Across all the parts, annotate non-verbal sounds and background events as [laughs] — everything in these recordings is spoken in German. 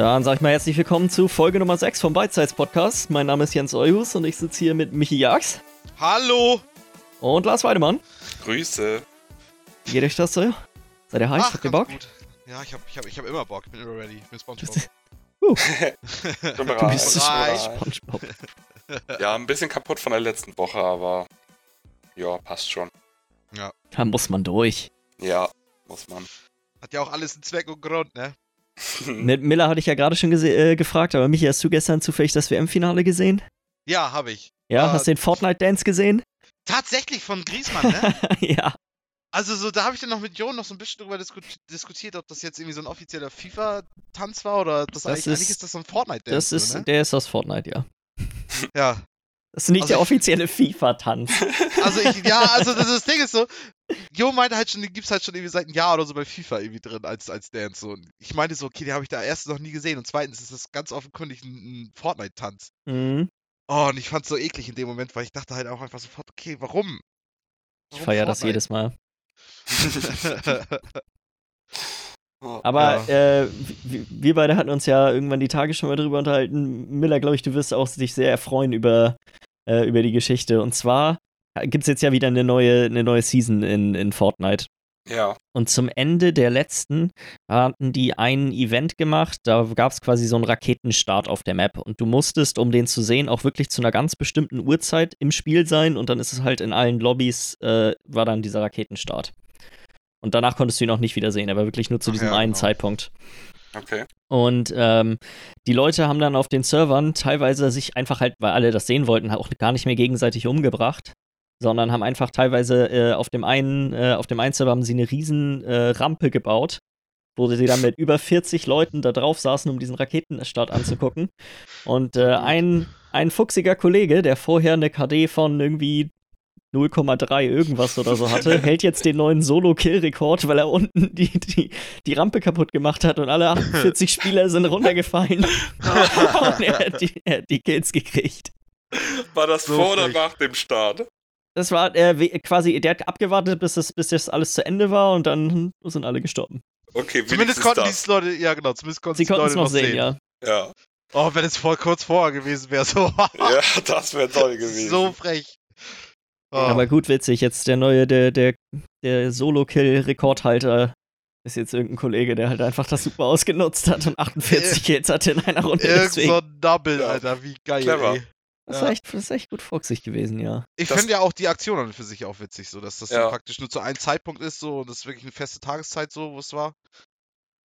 Dann sag ich mal herzlich willkommen zu Folge Nummer 6 vom Size Podcast. Mein Name ist Jens Euhus und ich sitze hier mit Michi Jags. Hallo! Und Lars Weidemann. Grüße. Wie geht euch das so? Seid ihr heiß? Ach, Habt ihr Bock? gut. Ja, ich hab, ich, hab, ich hab immer Bock. Ich bin immer ready. Ich bin Spongebob. Uh, [laughs] Bin du bist. Spongebob. Ja, ein bisschen kaputt von der letzten Woche, aber ja, passt schon. Da muss man durch. Ja, muss man. Hat ja auch alles einen Zweck und Grund, ne? Mit [laughs] Miller hatte ich ja gerade schon äh, gefragt, aber Michi, hast du gestern zufällig das WM-Finale gesehen? Ja, hab ich. Ja, Ah. hast du den Fortnite-Dance gesehen? Tatsächlich von Griesmann, ne? [laughs] ja. Also so, da habe ich dann noch mit Jon noch so ein bisschen drüber disku diskutiert, ob das jetzt irgendwie so ein offizieller FIFA-Tanz war oder das, Das eigentlich, ist- eigentlich ist das so ein Fortnite-Dance. Das ist, so, ne? der ist aus Fortnite, ja. Ja. Das ist nicht Also der offizielle FIFA-Tanz. [laughs] Also ich, ja, also das, das Ding ist so, Jo meinte halt schon, den gibt's halt schon irgendwie seit einem Jahr oder so bei FIFA irgendwie drin als, als Dance. So. Und ich meinte so, okay, den habe ich da erstens noch nie gesehen und zweitens ist das ganz offenkundig ein, ein Fortnite-Tanz. Mhm. Oh, und ich fand's so eklig in dem Moment, weil ich dachte halt auch einfach sofort, okay, warum? Ich feiere das jedes Mal. [laughs] [laughs] Mal. Aber äh, w- wir beide hatten uns ja irgendwann die Tage schon mal drüber unterhalten. Miller, glaube ich, du wirst auch dich sehr erfreuen über, äh, über die Geschichte. Und zwar gibt es jetzt ja wieder eine neue, eine neue Season in, in Fortnite. Ja, Und zum Ende der letzten hatten die ein Event gemacht, da gab es quasi so einen Raketenstart auf der Map. Und du musstest, um den zu sehen, auch wirklich zu einer ganz bestimmten Uhrzeit im Spiel sein. Und dann ist es halt in allen Lobbys, äh, war dann dieser Raketenstart. Und danach konntest du ihn auch nicht wieder sehen, aber wirklich nur zu Ach diesem ja, einen genau. Zeitpunkt. okay. Und ähm, die Leute haben dann auf den Servern teilweise sich einfach halt, weil alle das sehen wollten, auch gar nicht mehr gegenseitig umgebracht, sondern haben einfach teilweise äh, auf dem einen, äh, auf dem einen Server haben sie eine riesen äh, Rampe gebaut, wo sie dann mit über 40 Leuten da drauf saßen, um diesen Raketenstart anzugucken. Und äh, ein, ein fuchsiger Kollege, der vorher eine KD von irgendwie 0,3 irgendwas oder so hatte, [laughs] hält jetzt den neuen Solo-Kill-Rekord, weil er unten die, die, die Rampe kaputt gemacht hat und alle 48 [laughs] Spieler sind runtergefallen. [laughs] und er hat, die, er hat die Kills gekriegt. War das So vor oder nach dem Start? Das war äh, quasi, der hat abgewartet, bis das, bis das alles zu Ende war und dann sind alle gestorben. Okay, zumindest konnten das. die Leute, ja genau, zumindest konnten Sie die konnten Leute es noch sehen, ja. Ja, Oh, wenn es voll kurz vorher gewesen wäre, so, ja das wäre toll gewesen. so frech. Oh. Aber gut witzig, jetzt der neue, der, der, der Solo-Kill-Rekordhalter ist jetzt irgendein Kollege, der halt einfach das super ausgenutzt hat und 48 Kills hatte in einer Runde. Irgend Deswegen. so ein Double. Alter, wie geil, Clever. ey. Das ist, Ja. echt, das ist echt gut fuchsig gewesen, ja. Ich finde ja auch die Aktion an für sich auch witzig, so dass das so Ja. praktisch nur zu einem Zeitpunkt ist, so und das ist wirklich eine feste Tageszeit, so, wo es war.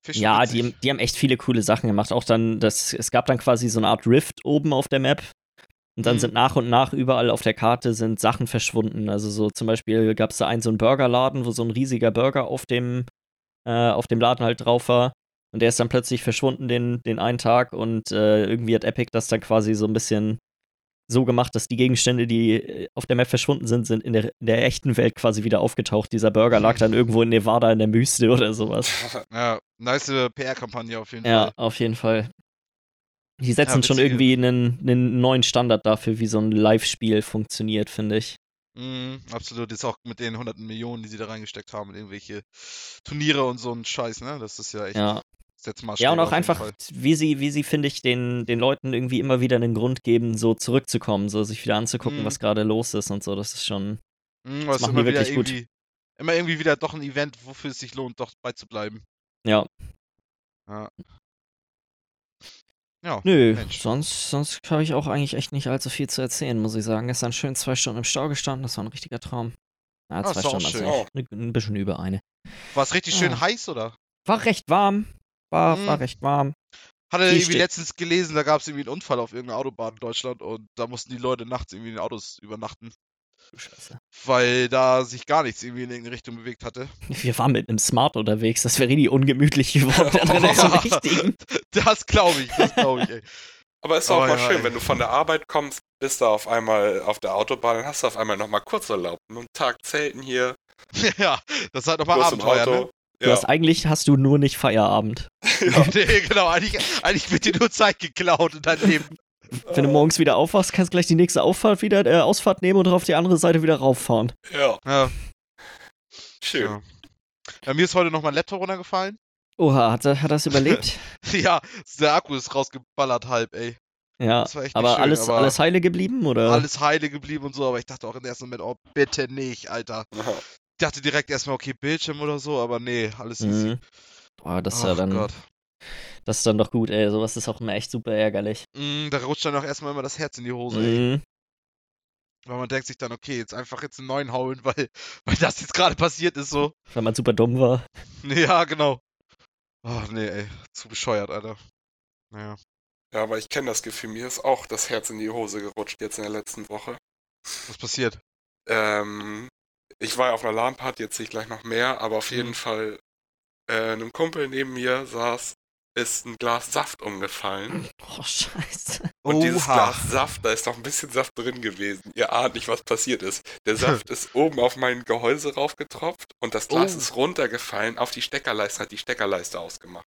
Find ich Ja, die, die haben echt viele coole Sachen gemacht. Auch dann, das, es gab dann quasi so eine Art Rift oben auf der Map. Und dann Mhm. sind nach und nach überall auf der Karte sind Sachen verschwunden. Also so zum Beispiel gab es da einen so einen Burgerladen, wo so ein riesiger Burger auf dem, äh, auf dem Laden halt drauf war. Und der ist dann plötzlich verschwunden den, den einen Tag und äh, irgendwie hat Epic das dann quasi so ein bisschen so gemacht, dass die Gegenstände, die äh, auf der Map verschwunden sind, sind in der, in der echten Welt quasi wieder aufgetaucht. Dieser Burger lag dann irgendwo in Nevada in der Wüste oder sowas. [laughs] Ja, nice PR-Kampagne auf jeden Ja, Fall. auf jeden Fall. Die setzen Ja, schon irgendwie einen, einen neuen Standard dafür, wie so ein Live-Spiel funktioniert, finde ich. Mhm, absolut. Jetzt auch mit den hunderten Millionen, die sie da reingesteckt haben, in irgendwelche Turniere und so ein Scheiß, ne? Das ist ja echt Ja. Ja, und auch einfach, Fall. wie sie, wie sie, finde ich, den, den Leuten irgendwie immer wieder einen Grund geben, so zurückzukommen, so sich wieder anzugucken, Mhm. was gerade los ist und so. Das ist schon. Mhm, das machen die wirklich gut. immer irgendwie wieder doch ein Event, wofür es sich lohnt, doch beizubleiben. Ja. Ja. Ja, Nö, Mensch. sonst, sonst habe ich auch eigentlich echt nicht allzu viel zu erzählen, muss ich sagen. Gestern schön zwei Stunden im Stau gestanden, das war ein richtiger Traum. Ja, Ah, zwei Stunden, schön. also ein, ein bisschen über eine. War es richtig schön Ah. heiß, oder? War recht warm. War, war Mhm. recht warm. Hatte irgendwie steht- letztens gelesen, da gab es irgendwie einen Unfall auf irgendeiner Autobahn in Deutschland und da mussten die Leute nachts irgendwie in den Autos übernachten, Du Scheiße. weil da sich gar nichts irgendwie in irgendeine Richtung bewegt hatte. Wir waren mit einem Smart unterwegs, das wäre richtig ungemütlich geworden. [laughs] Ist so Ja. Das glaube ich, das glaube ich, ey. Aber ist auch Oh, mal ja, schön, ey. wenn du von der Arbeit kommst, bist da auf einmal auf der Autobahn, dann hast du auf einmal nochmal Kurzurlaub. Einen Tag zelten hier, [laughs] ja, das ist halt nochmal Abenteuer, ne? Du hast, eigentlich hast du nur nicht Feierabend. [laughs] ja. nee, genau, eigentlich, eigentlich wird dir nur Zeit geklaut in deinem Leben. Wenn du morgens wieder aufwachst, kannst du gleich die nächste Auffahrt wieder, äh, Ausfahrt nehmen und auf die andere Seite wieder rauffahren. ja, Ja, schön. ja. ja mir ist heute noch mein Laptop runtergefallen. Oha, hat er hat das überlebt? [laughs] ja, der Akku ist rausgeballert halb, ey. ja. Das war echt nicht Aber schön, alles, aber alles heile geblieben, oder? alles heile geblieben und so, aber ich dachte auch im ersten Moment, oh, bitte nicht, Alter. Ich dachte direkt erstmal, okay, Bildschirm oder so, aber nee, alles easy. Mhm. Boah, das ist ja dann, Gott. Das ist dann doch gut, ey. Sowas ist auch immer echt super ärgerlich. Mm, da rutscht dann auch erstmal immer das Herz in die Hose, ey. Mhm. Weil man denkt sich dann, okay, jetzt einfach jetzt einen neuen hauen, [laughs] weil, weil das jetzt gerade passiert ist, so. Weil man super dumm war. [laughs] Ja, genau. Oh, nee, ey. Zu bescheuert, Alter. Naja. Ja, aber ich kenne das Gefühl, mir ist auch das Herz in die Hose gerutscht jetzt in der letzten Woche. Was passiert? Ähm, ich war ja auf einer LAN-Party, jetzt sehe ich gleich noch mehr, aber auf jeden Mhm. Fall äh, einem Kumpel neben mir saß, ist ein Glas Saft umgefallen. Oh, scheiße. Und dieses Oha. Glas Saft, da ist noch ein bisschen Saft drin gewesen. Ihr ahnt nicht, was passiert ist. Der Saft [laughs] ist oben auf mein Gehäuse raufgetropft und das Glas Oh. ist runtergefallen auf die Steckerleiste, hat die Steckerleiste ausgemacht.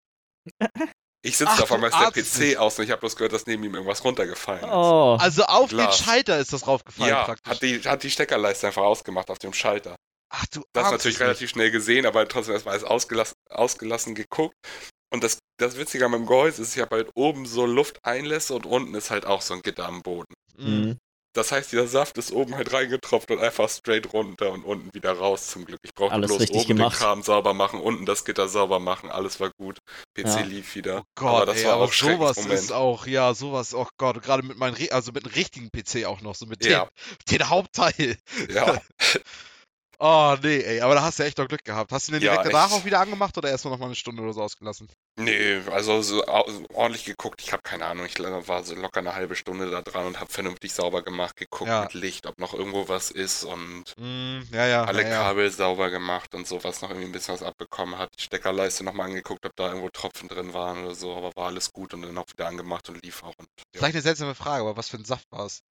[laughs] Ich sitze Ach, da auf du einmal ist der PC nicht. aus und ich habe bloß gehört, dass neben ihm irgendwas runtergefallen ist. Oh. Also auf Glas. den Schalter ist das raufgefallen ja, praktisch. hat die, hat die Steckerleiste einfach ausgemacht auf dem Schalter. Ach du Das natürlich relativ schnell gesehen, aber trotzdem erstmal alles ausgelassen, ausgelassen geguckt. Und das, das Witzige an meinem Gehäuse ist, ich habe halt oben so Lufteinlässe und unten ist halt auch so ein Gitter am Boden. Mhm. Das heißt, dieser Saft ist oben halt reingetropft und einfach straight runter und unten wieder raus zum Glück. Ich brauchte Alles bloß richtig oben gemacht. den Kram sauber machen, unten das Gitter sauber machen, alles war gut. PC Ja. lief wieder. Oh Gott, aber das ey, war aber auch sowas Moment. ist auch, ja, sowas, oh Gott, gerade mit meinem, also mit einem richtigen PC auch noch, so mit Ja. dem, den Hauptteil. Ja, [laughs] Oh, nee, ey, aber da hast du echt noch Glück gehabt. Hast du den Ja, direkt danach echt. auch wieder angemacht oder erstmal noch mal eine Stunde oder so ausgelassen? nee, also so ordentlich geguckt. Ich habe keine Ahnung, ich war so locker eine halbe Stunde da dran und habe vernünftig sauber gemacht, geguckt Ja. mit Licht, ob noch irgendwo was ist und Mm, ja, ja, alle ja, ja. Kabel sauber gemacht und sowas, noch irgendwie ein bisschen was abbekommen hat. Die Steckerleiste nochmal angeguckt, ob da irgendwo Tropfen drin waren oder so, aber war alles gut und dann auch wieder angemacht und lief auch. Und, ja. Vielleicht eine seltsame Frage, aber was für ein Saft war es?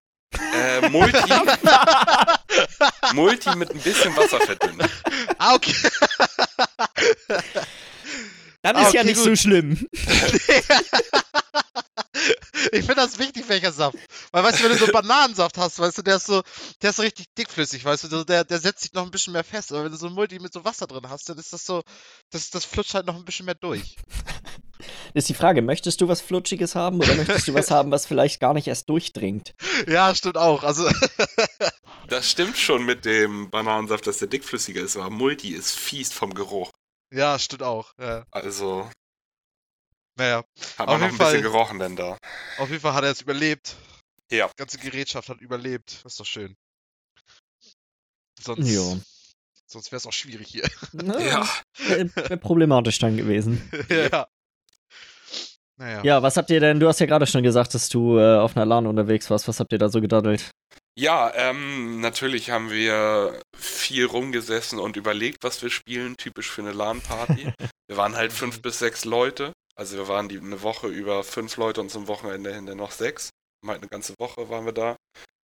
Äh, Multi, [laughs] [laughs] Multi mit ein bisschen Wasser verdünnt. Ah, okay. Dann Ah, ist ja okay, nicht gut. so schlimm. [laughs] ich finde das wichtig, welcher Saft. Weil, weißt du, wenn du so Bananensaft hast, weißt du, der ist so, der ist so richtig dickflüssig, weißt du, so der, der setzt sich noch ein bisschen mehr fest. Aber wenn du so ein Multi mit so Wasser drin hast, dann ist das so, das, das flutscht halt noch ein bisschen mehr durch. Ist die Frage, möchtest du was Flutschiges haben oder möchtest du was haben, was vielleicht gar nicht erst durchdringt? [laughs] Ja, stimmt auch. Also, [laughs] Das stimmt schon mit dem Bananensaft, dass der dickflüssiger ist, aber Multi ist fies vom Geruch. ja, stimmt auch. Ja. Also Naja, hat Auf man noch jeden ein bisschen Fall- gerochen denn da. auf jeden Fall hat er es überlebt. Ja. Die ganze Gerätschaft hat überlebt. Das ist doch schön. Sonst, Ja. sonst wäre es auch schwierig hier. Ja. Wäre wär problematisch dann gewesen. [laughs] ja. Naja. Ja, was habt ihr denn? Du hast ja gerade schon gesagt, dass du äh, auf einer LAN unterwegs warst. Was habt ihr da so gedaddelt? Ja, ähm, natürlich haben wir viel rumgesessen und überlegt, was wir spielen, typisch für eine LAN-Party. [laughs] wir waren halt fünf bis sechs Leute. Also wir waren die eine Woche über fünf Leute und zum Wochenende hinter noch sechs. Halt eine ganze Woche waren wir da.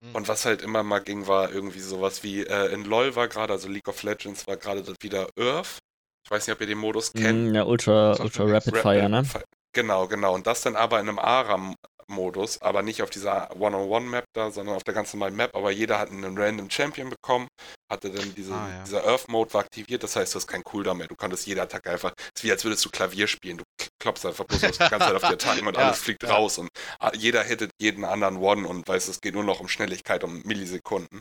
Mhm. Und was halt immer mal ging, war irgendwie sowas wie äh, in LOL war gerade, also League of Legends war gerade wieder Earth. Ich weiß nicht, ob ihr den Modus kennt. Mm, ja, Ultra, Ultra. Rapid Ra- Fire, ne? Genau, genau. Und das dann aber in einem ARAM-Modus, aber nicht auf dieser One-on-One-Map da, sondern auf der ganz normalen Map. Aber jeder hat einen random Champion bekommen, hatte dann diese, Ah, ja. dieser Earth-Mode war aktiviert, das heißt, du hast keinen Cooldown mehr. Du konntest jede Attacke einfach, es ist wie als würdest du Klavier spielen. Du klopfst einfach bloß die ganze Zeit auf die [laughs] Attacken und Ja, alles fliegt ja. raus und ah, jeder hittet jeden anderen One und weißt, es geht nur noch um Schnelligkeit, um Millisekunden.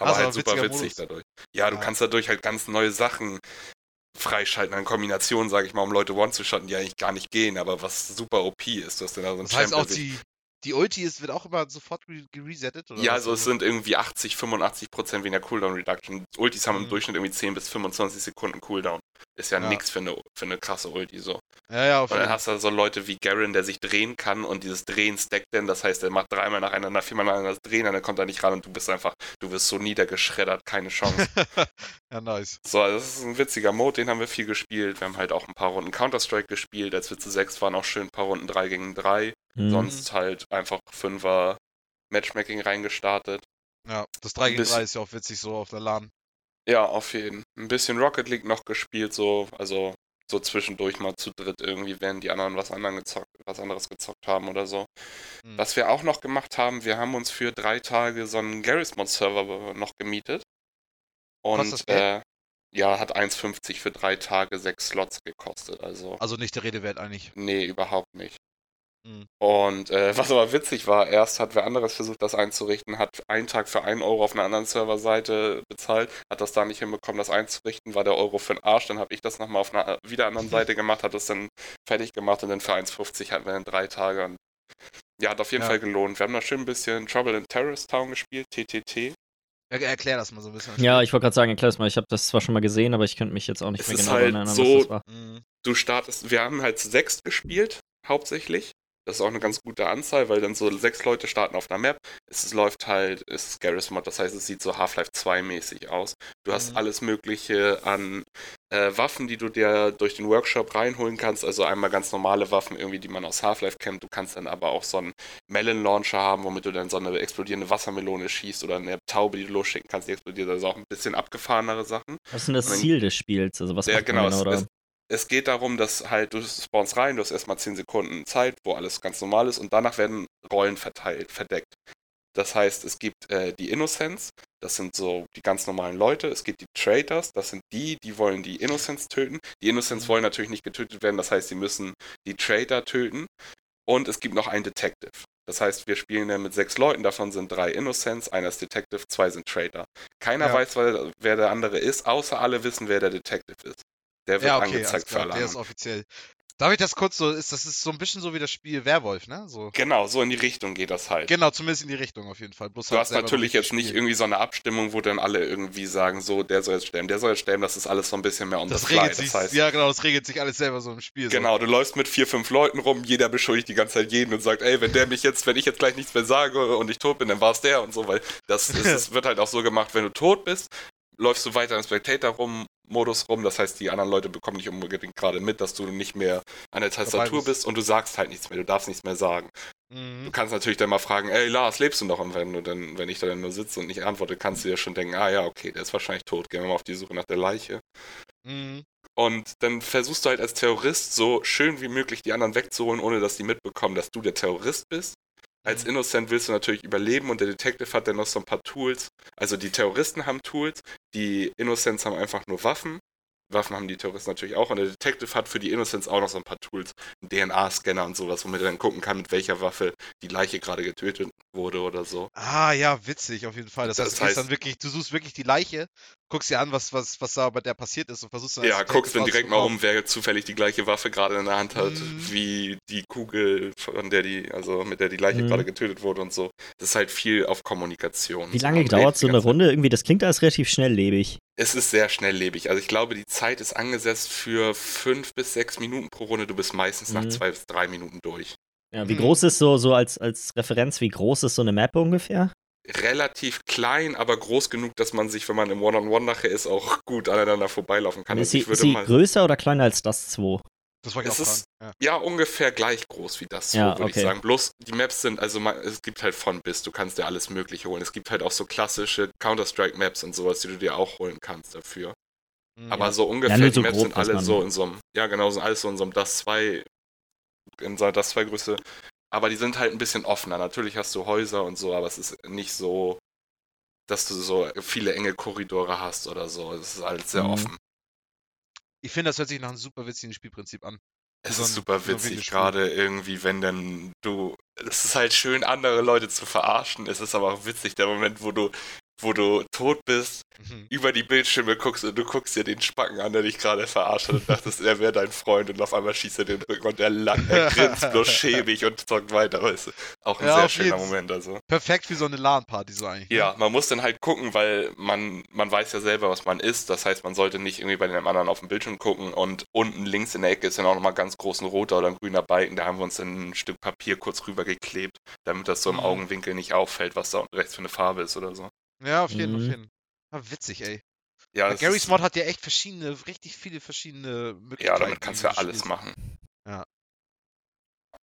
Aber Also, halt super witzig Modus. dadurch. Ja, du Ja. kannst dadurch halt ganz neue Sachen freischalten an Kombinationen, sage ich mal, um Leute one zu shotten, die eigentlich gar nicht gehen, aber was super OP ist, du hast dann da so Das heißt auch, die, die Ulti ist, wird auch immer sofort re geresettet? Oder Ja, also es sind irgendwie 80, 85 Prozent weniger Cooldown Reduction. Ultis haben im Mhm. Durchschnitt irgendwie 10 bis 25 Sekunden Cooldown. Ist ja, Ja. nix für eine, für eine krasse Ulti so. Ja, ja, auf Und jeden dann Fall. hast du so Leute wie Garen, der sich drehen kann und dieses Drehen stackt dann, das heißt, er macht dreimal nacheinander, viermal nacheinander das Drehen, dann kommt er nicht ran und du bist einfach, du wirst so niedergeschreddert, keine Chance. [laughs] ja, nice. So, also das ist ein witziger Mode, den haben wir viel gespielt. Wir haben halt auch ein paar Runden Counter-Strike gespielt. Als wir zu sechs waren, auch schön ein paar Runden 3 gegen 3. Mhm. Sonst halt einfach Fünfer Matchmaking reingestartet. Ja, das 3 gegen bisschen- 3 ist ja auch witzig so auf der LAN. Ja, auf jeden. Ein bisschen Rocket League noch gespielt, so, also so zwischendurch mal zu dritt irgendwie, während die anderen was, anderen gezockt, was anderes gezockt haben oder so. Mhm. Was wir auch noch gemacht haben, wir haben uns für drei Tage so einen Garry's Mod Server noch gemietet. Und äh, ja, hat 1,50 für drei Tage sechs Slots gekostet. Also, Also nicht der Rede wert eigentlich. nee, überhaupt nicht. Mhm. Und äh, [laughs] was aber witzig war, erst hat wer anderes versucht, das einzurichten, hat einen Tag für einen Euro auf einer anderen Serverseite bezahlt, hat das da nicht hinbekommen, das einzurichten, war der Euro für den Arsch, dann habe ich das nochmal auf einer äh, wieder anderen [laughs] Seite gemacht, hat das dann fertig gemacht und dann für 1,50 hatten wir dann drei Tage und ja, hat auf jeden Ja. Fall gelohnt. Wir haben da schön ein bisschen Trouble in Terrorist Town gespielt, TTT. Er, erklär das mal so ein bisschen. Ja, ich wollte gerade sagen, erklär es mal. Ich habe das zwar schon mal gesehen, aber ich könnte mich jetzt auch nicht Es mehr genau halt erinnern, so- was das war. Mhm. du startest, wir haben halt sechs gespielt, hauptsächlich. Das ist auch eine ganz gute Anzahl, weil dann so sechs Leute starten auf einer Map. Es, läuft halt, es ist Garry's Mod, das heißt, es sieht so Half-Life 2 mäßig aus. Du hast Mhm. alles Mögliche an äh, Waffen, die du dir durch den Workshop reinholen kannst. Also einmal ganz normale Waffen, irgendwie, die man aus Half-Life kennt. Du kannst dann aber auch so einen Melon-Launcher haben, womit du dann so eine explodierende Wassermelone schießt oder eine Taube, die du losschicken kannst, die explodiert. Also auch ein bisschen abgefahrenere Sachen. Was ist denn das dann- Ziel des Spiels? Also was Ja, genau. genau es? Es, geht darum, dass halt du spawnst rein, du hast erstmal 10 Sekunden Zeit, wo alles ganz normal ist und danach werden Rollen verteilt, verdeckt. Das heißt, es gibt äh, die Innocents, das sind so die ganz normalen Leute. Es gibt die Traitors, das sind die, die wollen die Innocents töten. Die Innocents wollen natürlich nicht getötet werden, das heißt, sie müssen die Traitor töten. Und es gibt noch einen Detective. Das heißt, wir spielen dann mit sechs Leuten, davon sind drei Innocents, einer ist Detective, zwei sind Traitor. Keiner Ja. weiß, wer, wer der andere ist, außer alle wissen, wer der Detective ist. Der wird Ja, okay, angezeigt für klar, alle der ist offiziell. Darf ich das kurz so, ist, das ist so ein bisschen so wie das Spiel Werwolf, ne? So. Genau, so in die Richtung geht das halt. Genau, zumindest in die Richtung auf jeden Fall. Bloß Du halt hast natürlich jetzt nicht irgendwie so eine Abstimmung, wo dann alle irgendwie sagen, so, der soll jetzt sterben, der soll jetzt sterben, das ist alles so ein bisschen mehr on Das the fly. regelt sich, Das heißt, ja genau, das regelt sich alles selber so im Spiel. genau, du läufst mit vier, fünf Leuten rum, jeder beschuldigt die ganze Zeit jeden und sagt, ey, wenn der mich jetzt, wenn ich jetzt gleich nichts mehr sage und ich tot bin, dann war es der und so, weil das, das, das [laughs] wird halt auch so gemacht, wenn du tot bist, läufst du weiter im Spectator rum, Modus rum, das heißt, die anderen Leute bekommen nicht unbedingt gerade mit, dass du nicht mehr an der Tastatur bist. und du sagst halt nichts mehr, du darfst nichts mehr sagen. So. Du Mhm. kannst natürlich dann mal fragen, ey Lars, lebst du noch? Und wenn du dann, wenn ich da dann nur sitze und nicht antworte, kannst du dir schon denken, ah ja, okay, der ist wahrscheinlich tot, gehen wir mal auf die Suche nach der Leiche. Mhm. Und dann versuchst du halt als Terrorist so schön wie möglich die anderen wegzuholen, ohne dass die mitbekommen, dass du der Terrorist bist. Als. Innocent willst du natürlich überleben und der Detective hat dann noch so ein paar Tools. Also die Terroristen haben Tools, die Innocents haben einfach nur Waffen. Waffen haben die Terroristen natürlich auch und der Detective hat für die Innocents auch noch so ein paar Tools, einen DNA-Scanner und sowas, womit er dann gucken kann, mit welcher Waffe die Leiche gerade getötet wurde oder so. Ah, ja, witzig, auf jeden Fall. Das, Das heißt, du heißt- dann wirklich, du suchst wirklich die Leiche, guckst dir an, was, was, was da bei der passiert ist und versuchst dann Ja, als guckst dann direkt mal um, wer zufällig die gleiche Waffe gerade in der Hand hat, Mhm. wie die Kugel, von der die, also mit der die Leiche Mhm. gerade getötet wurde und so. Das ist halt viel auf Kommunikation. Wie lange dauert so eine. Runde? Irgendwie, das klingt alles relativ schnelllebig. Es ist sehr schnelllebig. Also ich glaube, die Zeit ist angesetzt für fünf bis sechs Minuten pro Runde. Du bist meistens nach Mhm. zwei bis drei Minuten durch. Ja, wie Mhm. groß ist so, so als, als Referenz, wie groß ist so eine Map ungefähr? Relativ klein, aber groß genug, dass man sich, wenn man im One-on-One nachher ist, auch gut aneinander vorbeilaufen kann. ist Also sie, ich ist sie mal größer oder kleiner als das 2? Das wollte ich Es auch ist- fragen. Ja, ungefähr gleich groß wie das, Ja, würde okay. ich sagen. Bloß die Maps sind, also man, es gibt halt von bis, du kannst dir alles Mögliche holen. Es gibt halt auch so klassische Counter-Strike-Maps und sowas, die du dir auch holen kannst dafür. Ja. Mhm. Aber so ungefähr, die so Maps grob, sind alle so in so einem, ja genau, sind alles so in so einem Das 2, in so einer Das 2 Größe. Aber die sind halt ein bisschen offener. Natürlich hast du Häuser und so, aber es ist nicht so, dass du so viele enge Korridore hast oder so. Es ist halt sehr Mhm. offen. Ich finde, das hört sich nach einem super witzigen Spielprinzip an. Es so ist super witzig, gerade irgendwie, wenn dann du. Es ist halt schön, andere Leute zu verarschen. Es ist aber auch witzig, der Moment, wo du, wo du tot bist, Mhm. über die Bildschirme guckst und du guckst dir den Spacken an, der dich gerade verarscht hat und dachtest, er wäre dein Freund und auf einmal schießt er den Rücken und er, lacht, er [laughs] grinst bloß schäbig und zockt weiter. Weißt du? Auch ein Ja, sehr schöner Moment. Also. Perfekt für so eine LAN-Party so eigentlich. ne? Ja, man muss dann halt gucken, weil man, man weiß ja selber, was man ist. Das heißt, man sollte nicht irgendwie bei dem anderen auf dem Bildschirm gucken und unten links in der Ecke ist dann auch nochmal ganz groß ein roter oder ein grüner Balken. Da haben wir uns dann ein Stück Papier kurz rübergeklebt, damit das so im Mhm. Augenwinkel nicht auffällt, was da unten rechts für eine Farbe ist oder so. Ja, auf jeden, auf Mhm. jeden. Ah, witzig, ey. Ja, Ja, Gary's Mod hat ja echt verschiedene, richtig viele verschiedene Möglichkeiten. ja damit kannst du ja alles spielst. machen.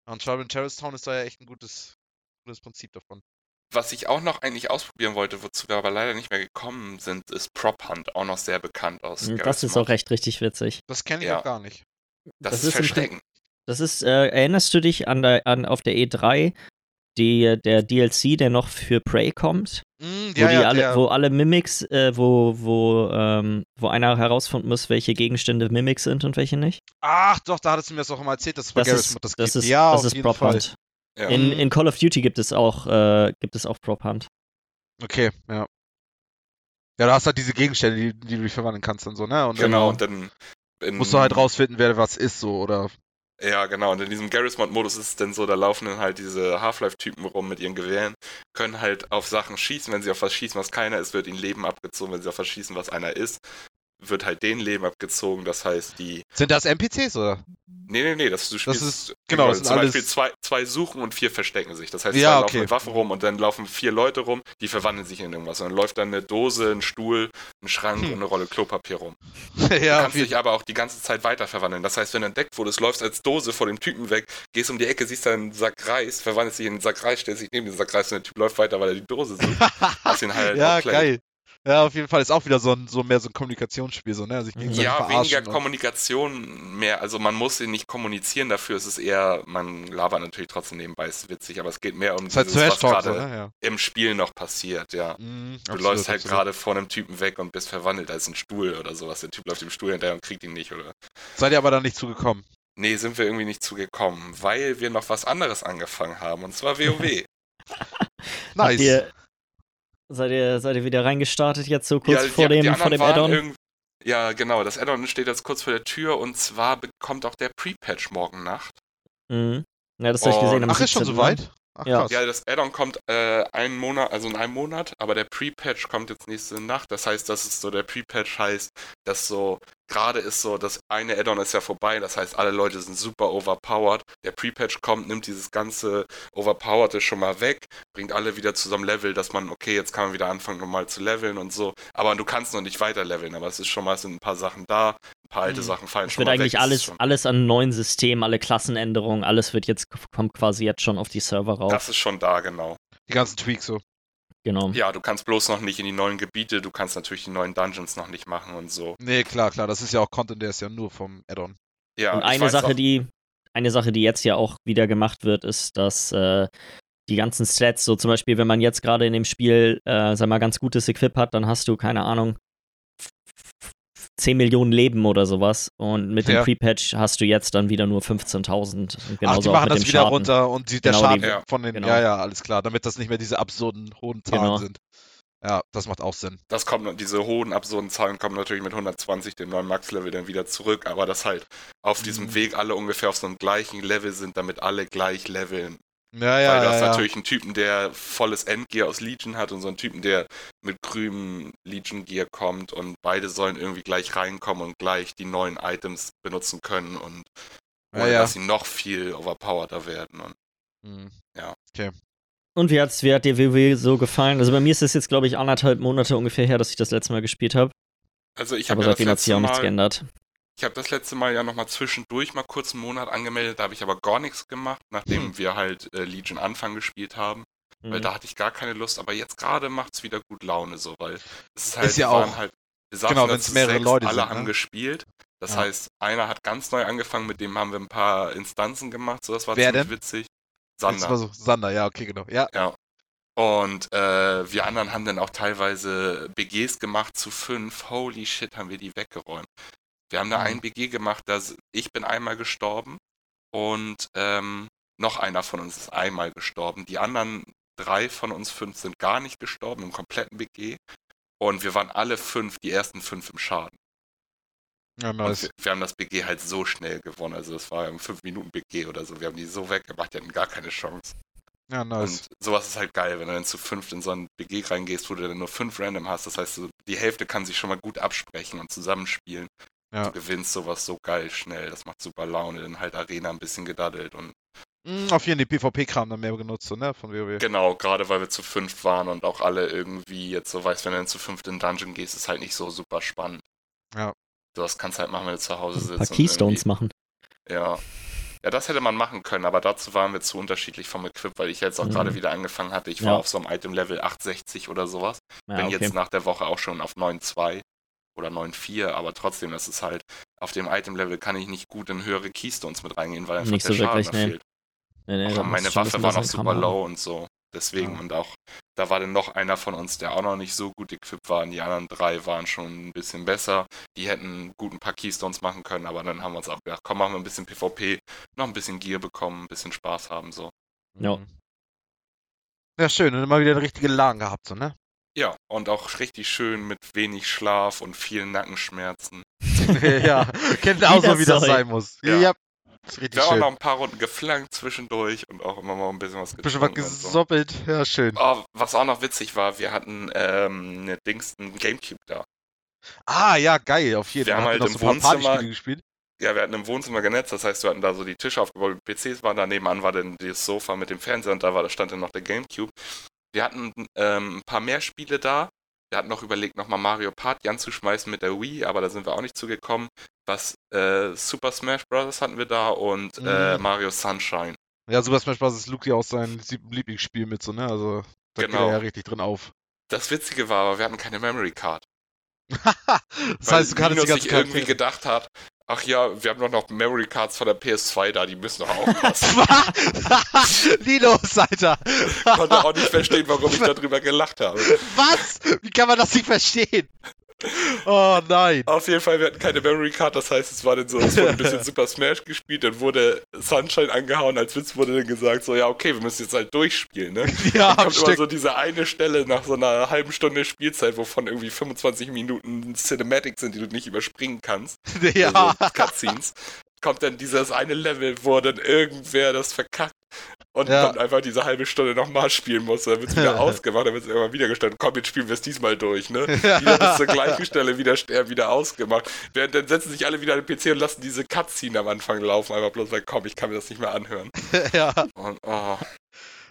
Und Trouble in Terrorist Town ist da ja echt ein gutes, gutes Prinzip davon. Was ich auch noch eigentlich ausprobieren wollte, wozu wir aber leider nicht mehr gekommen sind, ist Prop Hunt, auch noch sehr bekannt aus. Garry's Das ist Mod. auch echt richtig witzig. Das kenne ich Ja. auch gar nicht. Das, das ist ist Verstecken. Das ist, äh, erinnerst du dich an, der, an auf der E3, die, der DLC, der noch für Prey kommt, Mm, wo, ja, die ja, alle, der, wo alle Mimics, äh, wo, wo, ähm, wo einer herausfinden muss, welche Gegenstände Mimics sind und welche nicht. Ach doch, da hattest du mir das auch immer erzählt, dass es bei Das ist, das das gibt. ist, ja, das auf ist jeden Prop Fall. Hunt. Ja. In, in Call of Duty gibt es auch, äh, gibt es auch Prop Hunt. Okay, ja. Ja, du hast halt diese Gegenstände, die, die du verwandeln kannst und so, ne? Und Genau, dann und dann musst du halt rausfinden, wer was ist, so, oder. Ja, genau. Und in diesem Garry's Mod-Modus ist es dann so, da laufen dann halt diese Half-Life-Typen rum mit ihren Gewehren, können halt auf Sachen schießen. Wenn sie auf was schießen, was keiner ist, wird ihnen Leben abgezogen. Wenn sie auf was schießen, was einer ist, wird halt denen Leben abgezogen. Das heißt, die. Sind das NPCs, oder? Nee, nee, nee, das, du spielst. ist- genau, das sind zum alles- Beispiel zwei, zwei suchen und vier verstecken sich. Das heißt, Ja, zwei okay. laufen mit Waffen rum und dann laufen vier Leute rum, die verwandeln sich in irgendwas. Und dann läuft dann eine Dose, ein Stuhl, ein Schrank Hm. und eine Rolle Klopapier rum. [laughs] ja, Du kannst dich aber auch die ganze Zeit weiter verwandeln. Das heißt, wenn du entdeckt wurdest, läufst als Dose vor dem Typen weg, gehst um die Ecke, siehst da einen Sack Reis, verwandelst dich in einen Sack Reis, stellst dich neben den Sack Reis und der Typ läuft weiter, weil er die Dose sucht. [laughs] Hast ihn halt ja, geil. Ja, auf jeden Fall ist auch wieder so ein so mehr so ein Kommunikationsspiel, so, ne? Gegenseitig Ja, verarschen weniger und- Kommunikation mehr. Also man muss ihn nicht kommunizieren dafür. Es ist eher, man labert natürlich trotzdem nebenbei, ist witzig, aber es geht mehr um Ist halt dieses, was Trash-Talk, so, gerade ne? Ja. im Spiel noch passiert, ja. Mhm, Du absolut, läufst halt gerade vor einem Typen weg und bist verwandelt als ein Stuhl oder sowas. Der Typ läuft dem Stuhl hinterher und kriegt ihn nicht, oder? Seid ihr aber da nicht zugekommen? Nee, sind wir irgendwie nicht zugekommen, weil wir noch was anderes angefangen haben, und zwar WoW. Nice. [laughs] Habt ihr, seid, ihr, seid ihr wieder reingestartet jetzt so kurz Ja, vor die, dem, die vor dem Add-on? Ja, genau, das Add-on steht jetzt kurz vor der Tür und zwar bekommt auch der Pre-Patch morgen Nacht. Mhm. Ja, das habe ich gesehen. am Ach, ist schon 17., soweit? Ach, Ja. krass. Ja, das Add-on kommt äh, einen Monat, also in einem Monat, aber der Pre-Patch kommt jetzt nächste Nacht. Das heißt, das ist so, der Pre-Patch heißt, dass so, gerade ist so, das eine Add-on ist ja vorbei, das heißt, alle Leute sind super overpowered. Der Pre-Patch kommt, nimmt dieses ganze Overpowerte schon mal weg, bringt alle wieder zusammen Level, dass man, okay, jetzt kann man wieder anfangen, normal zu leveln und so. Aber du kannst noch nicht weiter leveln, aber es ist schon mal, es sind ein paar Sachen da, paar alte Mhm. Sachen fallen Es schon wird mal eigentlich weg. Es alles, schon- alles an neuen Systemen, alle Klassenänderungen, alles wird jetzt, kommt quasi jetzt schon auf die Server rauf. Das ist schon da, genau. Die ganzen Tweaks so. genau. Ja, du kannst bloß noch nicht in die neuen Gebiete, du kannst natürlich die neuen Dungeons noch nicht machen und so. Nee, klar, klar. Das ist ja auch Content, der ist ja nur vom Add-on. Ja, Und eine Sache, auch- die, eine Sache, die jetzt ja auch wieder gemacht wird, ist, dass äh, die ganzen Stats, so zum Beispiel, wenn man jetzt gerade in dem Spiel, äh, sag mal, ganz gutes Equip hat, dann hast du, keine Ahnung, 10 Millionen Leben oder sowas. Und mit dem Ja. Pre-Patch hast du jetzt dann wieder nur 15.000. Und Ach, genauso die auch machen mit das dem wieder Schaden. runter und die, der Genau, Schaden die- Ja. von den. Genau. Ja, ja, alles klar. Damit das nicht mehr diese absurden hohen Zahlen Genau. sind. Ja, das macht auch Sinn. Das kommt, diese hohen, absurden Zahlen kommen natürlich mit 120, dem neuen Max-Level, dann wieder zurück, aber dass halt auf diesem Mhm. Weg alle ungefähr auf so einem gleichen Level sind, damit alle gleich leveln. Ja, ja, Weil du ja. hast ja. natürlich einen Typen, der volles Endgear aus Legion hat und so einen Typen, der mit grünem Legion-Gear kommt und beide sollen irgendwie gleich reinkommen und gleich die neuen Items benutzen können und Ja, ohne ja. dass sie noch viel overpowerter werden. Und Mhm. Und wie, hat's, wie hat dir WoW so gefallen? Also bei mir ist es jetzt, glaube ich, anderthalb Monate ungefähr her, dass ich das letzte Mal gespielt habe. also ich Aber habe ja das seitdem hat sich auch nichts geändert. Ich habe das letzte Mal ja nochmal zwischendurch mal kurz einen Monat angemeldet, da habe ich aber gar nichts gemacht, nachdem Hm. wir halt äh, Legion Anfang gespielt haben, weil Mhm. da hatte ich gar keine Lust, aber jetzt gerade macht es wieder gut Laune so, weil es ist halt, Ist ja auch- halt, wir saßen genau, wenn's zu mehrere sechs, Leute alle sind, haben ne? gespielt, das Ja. heißt, einer hat ganz neu angefangen, mit dem haben wir ein paar Instanzen gemacht, so das war Wer ziemlich denn? witzig. Das Sander. war so, Sander, ja, okay, genau. Ja. Ja. Und äh, wir anderen haben dann auch teilweise BGs gemacht zu fünf. Holy shit, haben wir die weggeräumt. Wir haben da Mhm. ein BG gemacht, dass ich bin einmal gestorben und ähm, noch einer von uns ist einmal gestorben. Die anderen drei von uns fünf sind gar nicht gestorben im kompletten BG. Und wir waren alle fünf, die ersten fünf im Schaden. Ja, nice. wir, wir haben das BG halt so schnell gewonnen. Also es war ein 5 Minuten BG oder so. Wir haben die so weggemacht, die hatten gar keine Chance. Ja, nice. Und sowas ist halt geil, wenn du dann zu fünft in so ein BG reingehst, wo du dann nur fünf Random hast. Das heißt, die Hälfte kann sich schon mal gut absprechen und zusammenspielen. Ja. Du gewinnst sowas so geil schnell. Das macht super Laune. Dann halt Arena ein bisschen gedaddelt. Und auf jeden Fall die PvP-Kram dann mehr genutzt, so, ne? Von WoW. genau, gerade weil wir zu fünft waren und auch alle irgendwie jetzt so weißt, wenn du dann zu fünft in Dungeon gehst, ist halt nicht so super spannend. Ja. Du das kannst halt machen, wenn du zu Hause Ein sitzt. paar und Keystones irgendwie- machen. Ja. Ja, das hätte man machen können, aber dazu waren wir zu unterschiedlich vom Equip, weil ich jetzt auch Mhm. gerade wieder angefangen hatte. Ich war Ja. auf so einem Item-Level 860 oder sowas. Ja, Bin okay. jetzt nach der Woche auch schon auf 9.2 oder 9.4, aber trotzdem, das ist halt, auf dem Item-Level kann ich nicht gut in höhere Keystones mit reingehen, weil einfach Nicht der so Schaden wirklich, da nee. fehlt. Nee, nee, da meine Waffe war noch er super low und so. Deswegen Ja. und auch, da war dann noch einer von uns, der auch noch nicht so gut equipped war. Und die anderen drei waren schon ein bisschen besser. Die hätten gut ein paar Keystones machen können, aber dann haben wir uns auch gedacht, komm, machen wir ein bisschen PvP, noch ein bisschen Gear bekommen, ein bisschen Spaß haben, so. Ja. Ja, schön. Und immer wieder eine richtige Lagen gehabt, so, ne? Ja, und auch richtig schön mit wenig Schlaf und vielen Nackenschmerzen. [laughs] ja, kennt auch so, wie das soll. sein muss. Ja. Ja. Richtig Wir haben auch schön. noch ein paar Runden geflankt zwischendurch und auch immer mal ein bisschen was Ein bisschen was getrunken und so. gesoppelt. Ja, schön. Oh, was auch noch witzig war, wir hatten ähm, eine Dings, ein Gamecube da. Ah, ja, geil, auf jeden Wir Fall. haben Habt halt im so Wohnzimmer- gespielt? Ja, wir hatten im Wohnzimmer genetzt, das heißt, wir hatten da so die Tische aufgebaut, die PCs waren da, nebenan war dann das Sofa mit dem Fernseher und da war, da stand dann noch der Gamecube. Wir hatten ähm, ein paar mehr Spiele da. Wir hatten noch überlegt, nochmal Mario Party anzuschmeißen mit der Wii, aber da sind wir auch nicht zugekommen. Was äh, Super Smash Bros. hatten wir da und äh, Mhm. Mario Sunshine. Ja, Super Smash Bros. ist Luke ja auch sein Lieblingsspiel mit, so, ne? Also, da geht Genau. er ja richtig drin auf. Das Witzige war aber, wir hatten keine Memory Card. [laughs] das heißt, du kannst Linus sich irgendwie gedacht hat, ach ja, wir haben doch noch Memory Cards von der PS2 da, die müssen doch aufpassen. [laughs] Linus, [laughs] Alter! konnte auch nicht verstehen, warum ich darüber gelacht habe. Was? Wie kann man das nicht verstehen? [laughs] Oh nein. Auf jeden Fall, wir hatten keine Memory Card, das heißt, es war dann so, es wurde ein bisschen [laughs] Super Smash gespielt, dann wurde Sunshine angehauen, als Witz wurde dann gesagt, so, ja, okay, wir müssen jetzt halt durchspielen, ne? [laughs] Ja, Dann kommt immer Stück. so diese eine Stelle nach so einer halben Stunde Spielzeit, wovon irgendwie 25 Minuten Cinematic sind, die du nicht überspringen kannst. Ja. Also Cutscenes. Kommt dann dieses eine Level, wo dann irgendwer das verkackt und Ja. man einfach diese halbe Stunde nochmal spielen muss. Dann wird es wieder [laughs] ausgemacht, dann wird es irgendwann wieder gestartet. Komm, jetzt spielen wir es diesmal durch, ne? [laughs] Wieder bis zur gleichen Stelle wieder wieder ausgemacht. Während dann setzen sich alle wieder an den PC und lassen diese Cutscene am Anfang laufen, einfach bloß weil, komm, ich kann mir das nicht mehr anhören. [laughs] ja. Und, oh,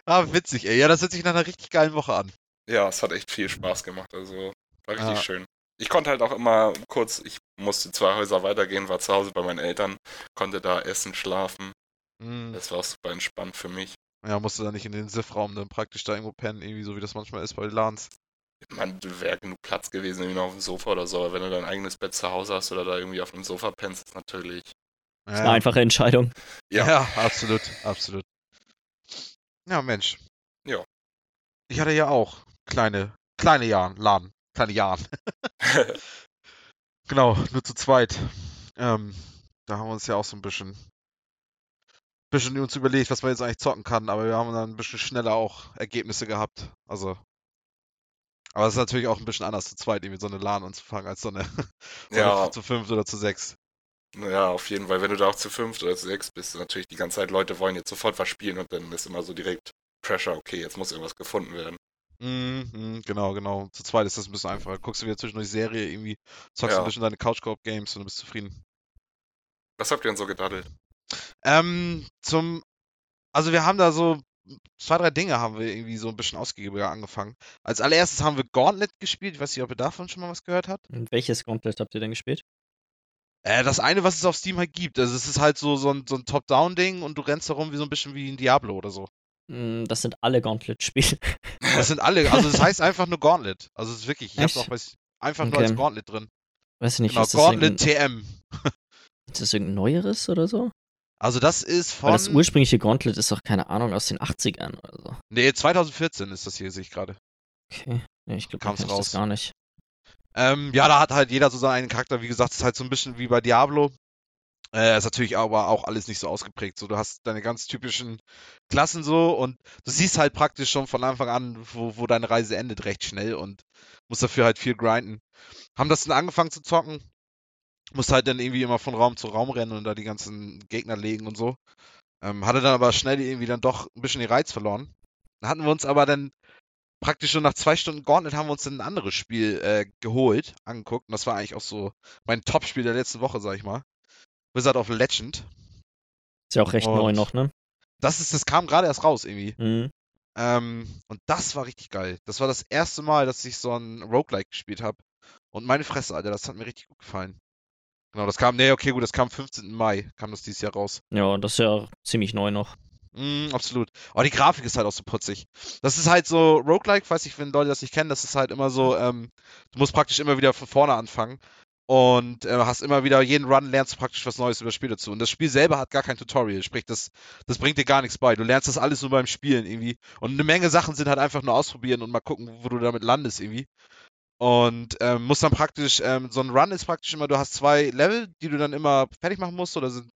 Ah, witzig, ey. Ja, das hört sich nach einer richtig geilen Woche an. ja, es hat echt viel Spaß gemacht, also war richtig Ja. schön. Ich konnte halt auch immer kurz, ich musste zwei Häuser weitergehen, war zu Hause bei meinen Eltern, konnte da essen, schlafen. Hm. Das war auch super entspannt für mich. Ja, musst du da nicht in den SIF-Raum dann praktisch da irgendwo pennen, irgendwie so wie das manchmal ist bei LANs. Man wäre genug Platz gewesen, irgendwie noch auf dem Sofa oder so, aber wenn du dein eigenes Bett zu Hause hast oder da irgendwie auf dem Sofa pennst, ist natürlich. Das ist eine einfache Entscheidung. Ja. Ja. absolut, absolut. Ja, Mensch. Ja. Ich hatte ja auch kleine, kleine Jahren, Laden, kleine Jahren. [laughs] [laughs] Genau, nur zu zweit. Ähm, da haben wir uns ja auch so ein bisschen, bisschen uns überlegt, was man jetzt eigentlich zocken kann, aber wir haben dann ein bisschen schneller auch Ergebnisse gehabt. Also. Aber es ist natürlich auch ein bisschen anders zu zweit, irgendwie so eine LAN anzufangen, als so eine, [laughs] so Ja. eine zu fünf oder zu sechs. Ja, auf jeden Fall. Wenn du da auch zu fünft oder zu sechs bist, natürlich die ganze Zeit Leute wollen jetzt sofort was spielen und dann ist immer so direkt Pressure, okay, jetzt muss irgendwas gefunden werden. Mhm, mhm, genau, genau. Zu zweit ist das ein bisschen einfacher. Guckst du wieder zwischendurch Serie, irgendwie zockst du Ja. ein bisschen deine Couch-Coop-Games und du bist zufrieden. Was habt ihr denn so gedaddelt? Ähm, zum, also wir haben da so zwei, drei Dinge haben wir irgendwie so ein bisschen ausgiebiger angefangen. Als allererstes haben wir Gauntlet gespielt. Ich weiß nicht, ob ihr davon schon mal was gehört habt. Und welches Gauntlet habt ihr denn gespielt? Äh, das eine, was es auf Steam halt gibt. Also es ist halt so, so ein, so ein Top-Down-Ding und du rennst darum wie so ein bisschen wie ein Diablo oder so. Hm, Das sind alle Gauntlet-Spiele. [laughs] Das sind alle, also das heißt einfach nur Gauntlet. Also es ist wirklich, ich hab's Echt? auch bei, einfach nur als Okay. Gauntlet drin. Weiß ich nicht, Genau, Gauntlet TM. ist das irgendein neueres oder so? Also das ist von, das ursprüngliche Gauntlet ist doch, keine Ahnung, aus den 80ern oder so. nee, 2014 ist das hier, sehe ich gerade. Okay. Ja, ich glaube, da das gar nicht. Ähm, ja, da hat halt jeder so seinen Charakter. Wie gesagt, es ist halt so ein bisschen wie bei Diablo. Äh, ist natürlich aber auch alles nicht so ausgeprägt. So, du hast deine ganz typischen Klassen so und du siehst halt praktisch schon von Anfang an, wo, wo deine Reise endet, recht schnell und musst dafür halt viel grinden. Haben das dann angefangen zu zocken. Musst halt dann irgendwie immer von Raum zu Raum rennen und da die ganzen Gegner legen und so. Ähm, hatte dann aber schnell irgendwie dann doch ein bisschen den Reiz verloren. Dann hatten wir uns aber dann praktisch schon nach zwei Stunden Gauntlet haben wir uns dann ein anderes Spiel äh, geholt, angeguckt. Und das war eigentlich auch so mein Top-Spiel der letzten Woche, sag ich mal. Wizard of Legend. Ist ja auch recht neu Und- noch, ne? Das ist, das kam gerade erst raus irgendwie. Mhm. Ähm, und das war richtig geil. Das war das erste Mal, dass ich so ein Roguelike gespielt habe. Und meine Fresse, Alter, das hat mir richtig gut gefallen. Genau, das kam, nee, okay, gut, das kam am 15. Mai, kam das dieses Jahr raus. Ja, das ist ja ziemlich neu noch. Mm, absolut. Aber die Grafik ist halt auch so putzig. Das ist halt so Roguelike, weiß ich, wenn Leute das nicht kennen, das ist halt immer so, ähm, du musst praktisch immer wieder von vorne anfangen. und äh, hast immer wieder, jeden Run lernst du praktisch was Neues über das Spiel dazu. Und das Spiel selber hat gar kein Tutorial, sprich, das, das bringt dir gar nichts bei. Du lernst das alles nur beim Spielen irgendwie. Und eine Menge Sachen sind halt einfach nur ausprobieren und mal gucken, wo du damit landest irgendwie. Und ähm, musst dann praktisch, ähm, so ein Run ist praktisch immer, du hast zwei Level, die du dann immer fertig machen musst, oder sind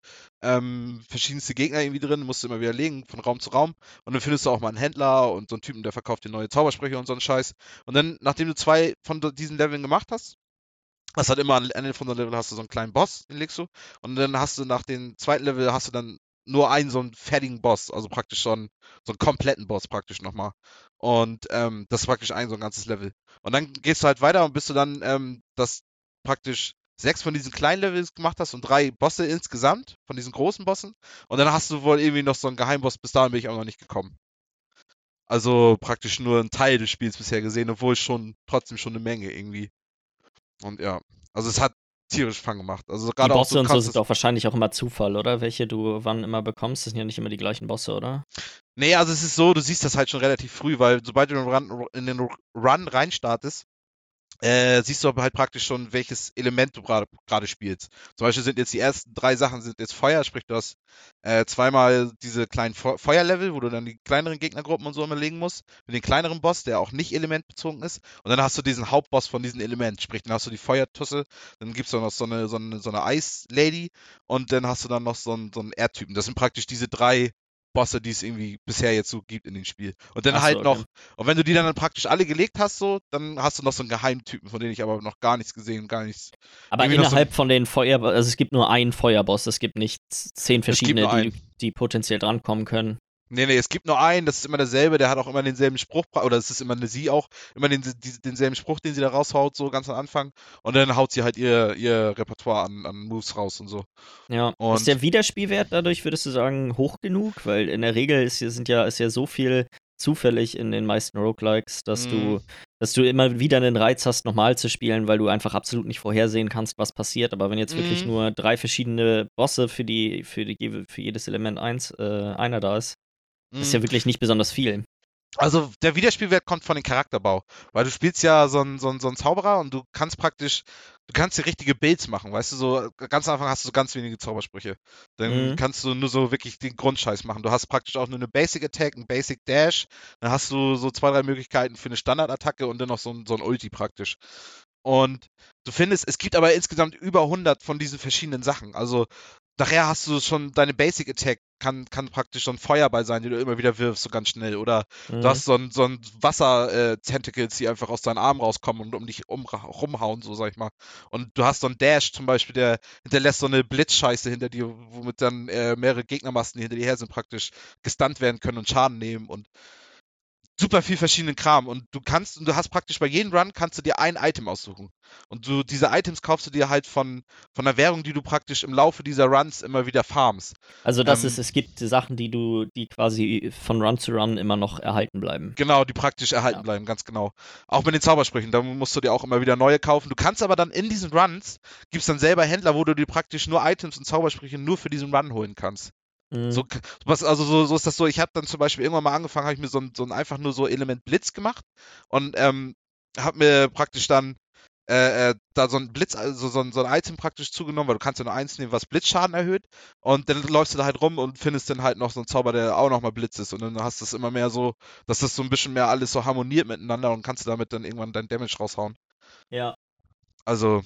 ähm, verschiedenste Gegner irgendwie drin, musst du immer wieder legen, von Raum zu Raum. Und dann findest du auch mal einen Händler und so einen Typen, der verkauft dir neue Zaubersprüche und so einen Scheiß. Und dann, nachdem du zwei von diesen Leveln gemacht hast, das hat immer am Ende von so einem Level hast du so einen kleinen Boss, den legst du. Und dann hast du nach dem zweiten Level hast du dann nur einen so einen fertigen Boss, also praktisch einen, so einen kompletten Boss praktisch nochmal. Und ähm, das ist praktisch ein so ein ganzes Level. Und dann gehst du halt weiter und bis du dann ähm, das praktisch sechs von diesen kleinen Levels gemacht hast und drei Bosse insgesamt von diesen großen Bossen. Und dann hast du wohl irgendwie noch so einen Geheimboss, bis dahin bin ich auch noch nicht gekommen. Also praktisch nur ein Teil des Spiels bisher gesehen, obwohl schon trotzdem schon eine Menge irgendwie. Und ja, also es hat tierisch Fang gemacht. Also die gerade auch Bosse so und so sind doch wahrscheinlich auch immer Zufall, oder? Welche du wann immer bekommst, das sind ja nicht immer die gleichen Bosse, oder? Nee, also es ist so, du siehst das halt schon relativ früh, weil sobald du in den Run, in den Run reinstartest, äh, siehst du aber halt praktisch schon, welches Element du gerade spielst. Zum Beispiel sind jetzt die ersten drei Sachen sind jetzt Feuer, sprich du hast äh, zweimal diese kleinen Fe Feuerlevel, wo du dann die kleineren Gegnergruppen und so immer legen musst, mit den kleineren Boss, der auch nicht elementbezogen ist. Und dann hast du diesen Hauptboss von diesem Element, sprich dann hast du die Feuertusse, dann gibt's da noch so eine, so eine, so eine Ice-Lady und dann hast du dann noch so einen, so einen Erdtypen. Das sind praktisch diese drei Bosse, die es irgendwie bisher jetzt so gibt in dem Spiel. Und dann Ach so, halt noch, okay. und wenn du die dann praktisch alle gelegt hast, so, dann hast du noch so einen Geheimtypen, von denen ich aber noch gar nichts gesehen, gar nichts. Aber noch so- innerhalb von den Feuer, also es gibt nur einen Feuerboss, es gibt nicht zehn verschiedene, die, die potenziell drankommen können. Nee, nee, es gibt nur einen, das ist immer derselbe, der hat auch immer denselben Spruch, oder es ist immer eine sie auch, immer den, die, denselben Spruch, den sie da raushaut, so ganz am Anfang. Und dann haut sie halt ihr, ihr Repertoire an, an Moves raus und so. Ja. Und- ist der Wiederspielwert dadurch, würdest du sagen, hoch genug? Weil in der Regel ist, sind ja, ist ja so viel zufällig in den meisten Roguelikes, dass du, Mhm. dass du immer wieder einen Reiz hast, nochmal zu spielen, weil du einfach absolut nicht vorhersehen kannst, was passiert. Aber wenn jetzt wirklich Mhm. nur drei verschiedene Bosse für die, für die, für jedes Element eins, äh, einer da ist, das ist ja Mhm. wirklich nicht besonders viel. Also der Wiederspielwert kommt von dem Charakterbau, weil du spielst ja so einen so einen- so einen Zauberer und du kannst praktisch, du kannst dir richtige Builds machen, weißt du, so ganz am Anfang hast du so ganz wenige Zaubersprüche. Dann Mhm. kannst du nur so wirklich den Grundscheiß machen. Du hast praktisch auch nur eine Basic Attack, ein Basic Dash, dann hast du so zwei, drei Möglichkeiten für eine Standardattacke und dann noch so ein, so ein Ulti praktisch. Und du findest, es gibt aber insgesamt über 100 von diesen verschiedenen Sachen. Also nachher hast du schon deine Basic Attack, kann, kann praktisch so ein Feuerball sein, den du immer wieder wirfst, so ganz schnell. Oder Mhm. Du hast so ein, so ein Wasser-Tentacles, die einfach aus deinen Armen rauskommen und um dich um, rumhauen, so sag ich mal. Und du hast so einen Dash zum Beispiel, der hinterlässt so eine Blitzscheiße hinter dir, womit dann äh, mehrere Gegnermassen, die hinter dir her sind, praktisch gestunt werden können und Schaden nehmen und super viel verschiedenen Kram. Und du kannst, und du hast praktisch bei jedem Run kannst du dir ein Item aussuchen. Und du, diese Items kaufst du dir halt von, von der Währung, die du praktisch im Laufe dieser Runs immer wieder farmst. Also das ähm, ist, es gibt Sachen, die du, die quasi von Run zu Run immer noch erhalten bleiben. Genau, die praktisch erhalten Ja. bleiben, ganz genau. Auch mit den Zaubersprüchen, da musst du dir auch immer wieder neue kaufen. Du kannst aber dann in diesen Runs, gibt's dann selber Händler, wo du dir praktisch nur Items und Zaubersprüche nur für diesen Run holen kannst. Mhm. So, k- was, also so, so ist das so, ich habe dann zum Beispiel irgendwann mal angefangen, habe ich mir so ein, so ein einfach nur so Element Blitz gemacht und ähm, habe mir praktisch dann äh, äh, da so ein Blitz, also so ein, so ein Item praktisch zugenommen, weil du kannst ja nur eins nehmen, was Blitzschaden erhöht und dann läufst du da halt rum und findest dann halt noch so einen Zauber, der auch nochmal Blitz ist und dann hast du es immer mehr so, dass das so ein bisschen mehr alles so harmoniert miteinander und kannst du damit dann irgendwann dein Damage raushauen. ja. Also,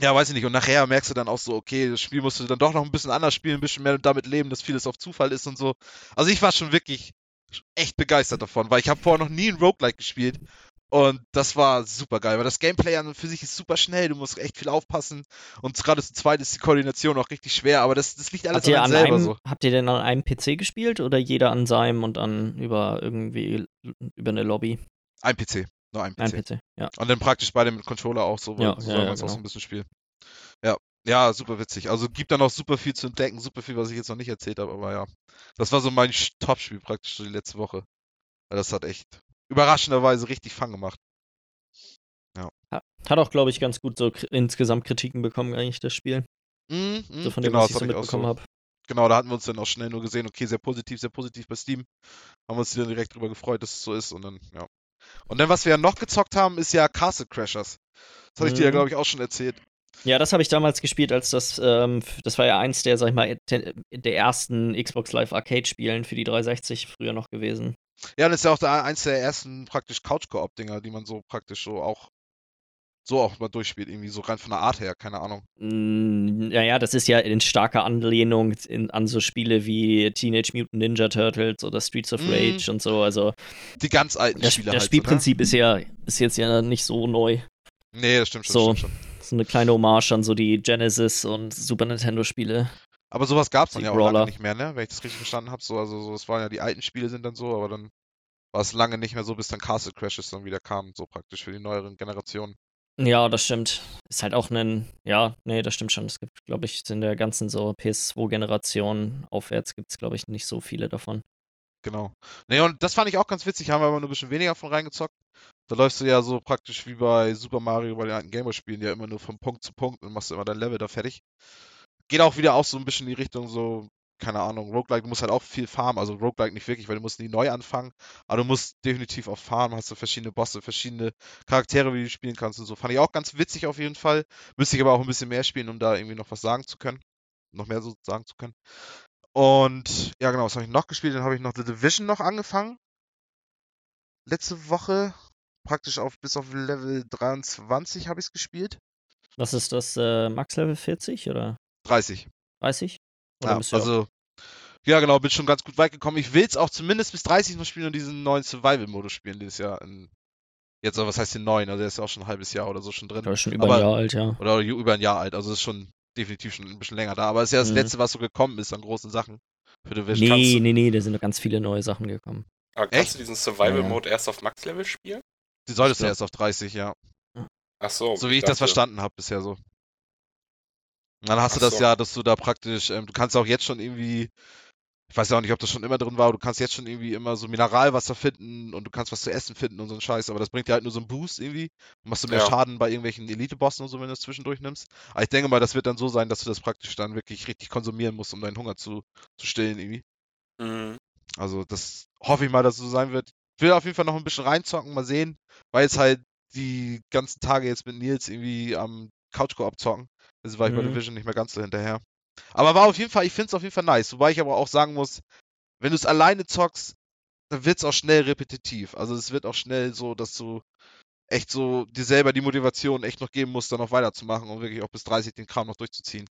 ja, weiß ich nicht. Und nachher merkst du dann auch so, okay, das Spiel musst du dann doch noch ein bisschen anders spielen, ein bisschen mehr damit leben, dass vieles auf Zufall ist und so. Also ich war schon wirklich echt begeistert davon, weil ich habe vorher noch nie ein Roguelike gespielt. Und das war super geil, weil das Gameplay an und für sich ist super schnell, du musst echt viel aufpassen. Und gerade zu zweit ist die Koordination auch richtig schwer, aber das, das liegt alles Habt ihr, an an selber einem, so. habt ihr denn an einem PC gespielt oder jeder an seinem und dann über irgendwie über eine Lobby? Ein PC, nur ein Ein PC. PC, ja. Und dann praktisch bei dem Controller auch so, Ja, so ja, soll ja, man es auch genau. so ein bisschen spielen. Ja, ja, super witzig. Also gibt da noch super viel zu entdecken, super viel, was ich jetzt noch nicht erzählt habe, aber ja. Das war so mein Top-Spiel praktisch so die letzte Woche. Weil das hat echt überraschenderweise richtig Fang gemacht. Hat auch, glaube ich, ganz gut so insgesamt Kritiken bekommen, eigentlich, das Spiel. Mhm, mhm, So von dem, genau, was ich so mitbekommen so. habe. Genau, da hatten wir uns dann auch schnell nur gesehen, okay, sehr positiv, sehr positiv bei Steam. Haben wir uns dann direkt drüber gefreut, dass es so ist und dann, ja. Und dann, was wir ja noch gezockt haben, ist ja Castle Crashers. Das hatte ich dir ja, Mhm. glaube ich, auch schon erzählt. Ja, das habe ich damals gespielt, als das, ähm, das war ja eins der, sag ich mal, der ersten Xbox Live Arcade-Spielen für die 360 früher noch gewesen. Ja, das ist ja auch der, eins der ersten praktisch Couch-Koop-Dinger, die man so praktisch so auch so auch mal durchspielt, irgendwie so rein von der Art her, keine Ahnung. Naja, das ist ja in starker Anlehnung in, an so Spiele wie Teenage Mutant Ninja Turtles oder Streets of mm. Rage und so. Also die ganz alten das, Spiele. Das halt Spielprinzip so, ne? ist ja ist jetzt ja nicht so neu. Nee, das stimmt schon. So, stimmt schon. so eine kleine Hommage an so die Genesis und Super Nintendo Spiele. Aber sowas gab es dann Die ja auch Brawler. lange nicht mehr, ne? Wenn ich das richtig verstanden habe. So, also so, es waren ja die alten Spiele sind dann so, aber dann war es lange nicht mehr so, bis dann Castle Crashes dann wieder kam, so praktisch für die neueren Generationen. Ja, das stimmt. Ist halt auch ein, ja, nee, das stimmt schon. Es gibt, glaube ich, in der ganzen so PS2-Generation aufwärts gibt es, glaube ich, nicht so viele davon. Genau. Nee, und das fand ich auch ganz witzig, haben wir aber nur ein bisschen weniger von reingezockt. Da läufst du ja so praktisch wie bei Super Mario bei den alten Gameboy-Spielen, ja immer nur von Punkt zu Punkt und machst immer dein Level da fertig. Geht auch wieder auch so ein bisschen in die Richtung so, keine Ahnung, Roguelike, du musst halt auch viel farmen, also Roguelike nicht wirklich, weil du musst nie neu anfangen, aber du musst definitiv auch farmen, hast du verschiedene Bosse, verschiedene Charaktere, wie du spielen kannst und so. Fand ich auch ganz witzig auf jeden Fall. Müsste ich aber auch ein bisschen mehr spielen, um da irgendwie noch was sagen zu können. Noch mehr so sagen zu können. Und ja, genau, was habe ich noch gespielt? Dann habe ich noch The Division noch angefangen. Letzte Woche, praktisch auf bis auf Level 23 habe ich es gespielt. Was ist das, äh, Max Level 40 oder 30. 30? Ja, also, ja, genau, bin schon ganz gut weit gekommen. Ich will es auch zumindest bis 30 noch spielen und diesen neuen Survival-Modus spielen, dieses Jahr. In, jetzt, aber was heißt den neuen? Also, der ist ja auch schon ein halbes Jahr oder so schon drin. oder schon über aber- ein Jahr alt, ja. Oder über ein Jahr alt. Also, ist schon definitiv schon ein bisschen länger da. Aber es ist ja das Mhm. letzte, was so gekommen ist an großen Sachen für Division. Nee, du- nee, nee, da sind noch ganz viele neue Sachen gekommen. Aber kannst Echt? du diesen Survival-Mode erst auf Max-Level spielen? Die solltest du erst auf 30, ja. Ach so. So wie ich das dachte- verstanden habe bisher so. Und dann hast du Ach das so. ja, dass du da praktisch, ähm, du kannst auch jetzt schon irgendwie, ich weiß ja auch nicht, ob das schon immer drin war, aber du kannst jetzt schon irgendwie immer so Mineralwasser finden und du kannst was zu essen finden und so ein Scheiß, aber das bringt dir halt nur so einen Boost irgendwie. Dann machst du mehr Ja. Schaden bei irgendwelchen Elite-Bossen und so, wenn du es zwischendurch nimmst. Aber ich denke mal, das wird dann so sein, dass du das praktisch dann wirklich richtig konsumieren musst, um deinen Hunger zu, zu stillen irgendwie. Mhm. Also das hoffe ich mal, dass es so sein wird. Ich will auf jeden Fall noch ein bisschen reinzocken, mal sehen, weil jetzt halt die ganzen Tage jetzt mit Nils irgendwie am Couch-Koop zocken. Also war ich bei Mhm. Division nicht mehr ganz so hinterher. Aber war auf jeden Fall, ich finde es auf jeden Fall nice. Wobei ich aber auch sagen muss, wenn du es alleine zockst, dann wird es auch schnell repetitiv. Also es wird auch schnell so, dass du echt so dir selber die Motivation echt noch geben musst, dann noch weiterzumachen und wirklich auch bis 30 den Kram noch durchzuziehen.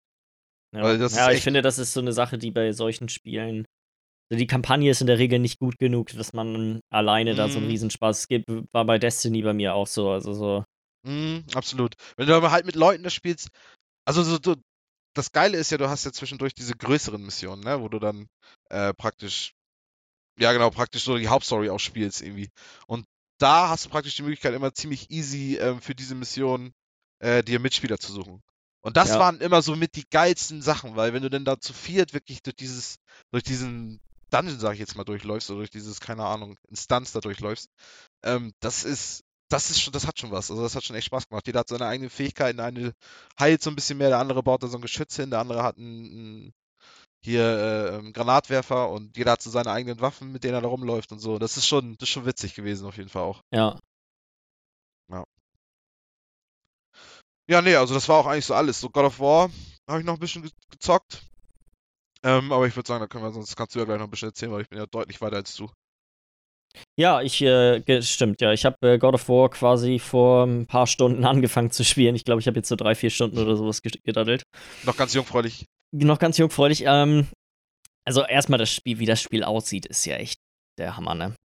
Ja, ja ich finde, das ist so eine Sache, die bei solchen Spielen. Also die Kampagne ist in der Regel nicht gut genug, dass man alleine da so einen Mhm. Riesenspaß gibt. War bei Destiny bei mir auch so. Also so. Mhm, absolut. Wenn du aber halt mit Leuten das spielst, also so, so, das Geile ist ja, du hast ja zwischendurch diese größeren Missionen, ne, wo du dann äh, praktisch, ja genau, praktisch so die Hauptstory auch spielst irgendwie. Und da hast du praktisch die Möglichkeit, immer ziemlich easy ähm, für diese Mission äh, dir Mitspieler zu suchen. Und das Ja. waren immer so mit die geilsten Sachen, weil wenn du denn da zu viert wirklich durch dieses, durch diesen Dungeon, sag ich jetzt mal, durchläufst, oder durch dieses, keine Ahnung, Instanz da durchläufst, ähm, das ist, das ist schon, das hat schon was. Also das hat schon echt Spaß gemacht. Jeder hat seine eigenen Fähigkeiten, der eine heilt so ein bisschen mehr, der andere baut da so ein Geschütz hin, der andere hat einen, hier äh, einen Granatwerfer und jeder hat so seine eigenen Waffen, mit denen er da rumläuft und so. Das ist schon, das ist schon witzig gewesen auf jeden Fall auch. Ja. Ja, nee, also das war auch eigentlich so alles. So God of War habe ich noch ein bisschen ge gezockt. Ähm, aber ich würde sagen, da können wir, sonst kannst du ja gleich noch ein bisschen erzählen, weil ich bin ja deutlich weiter als du. Ja, ich, äh, stimmt, ja. Ich habe äh, God of War quasi vor ein paar Stunden [laughs] angefangen zu spielen. Ich glaube, ich habe jetzt so drei, vier Stunden oder sowas ged- gedaddelt. Noch ganz jungfräulich. Noch ganz jungfräulich. Ähm, also erstmal das Spiel, wie das Spiel aussieht, ist ja echt der Hammer, ne?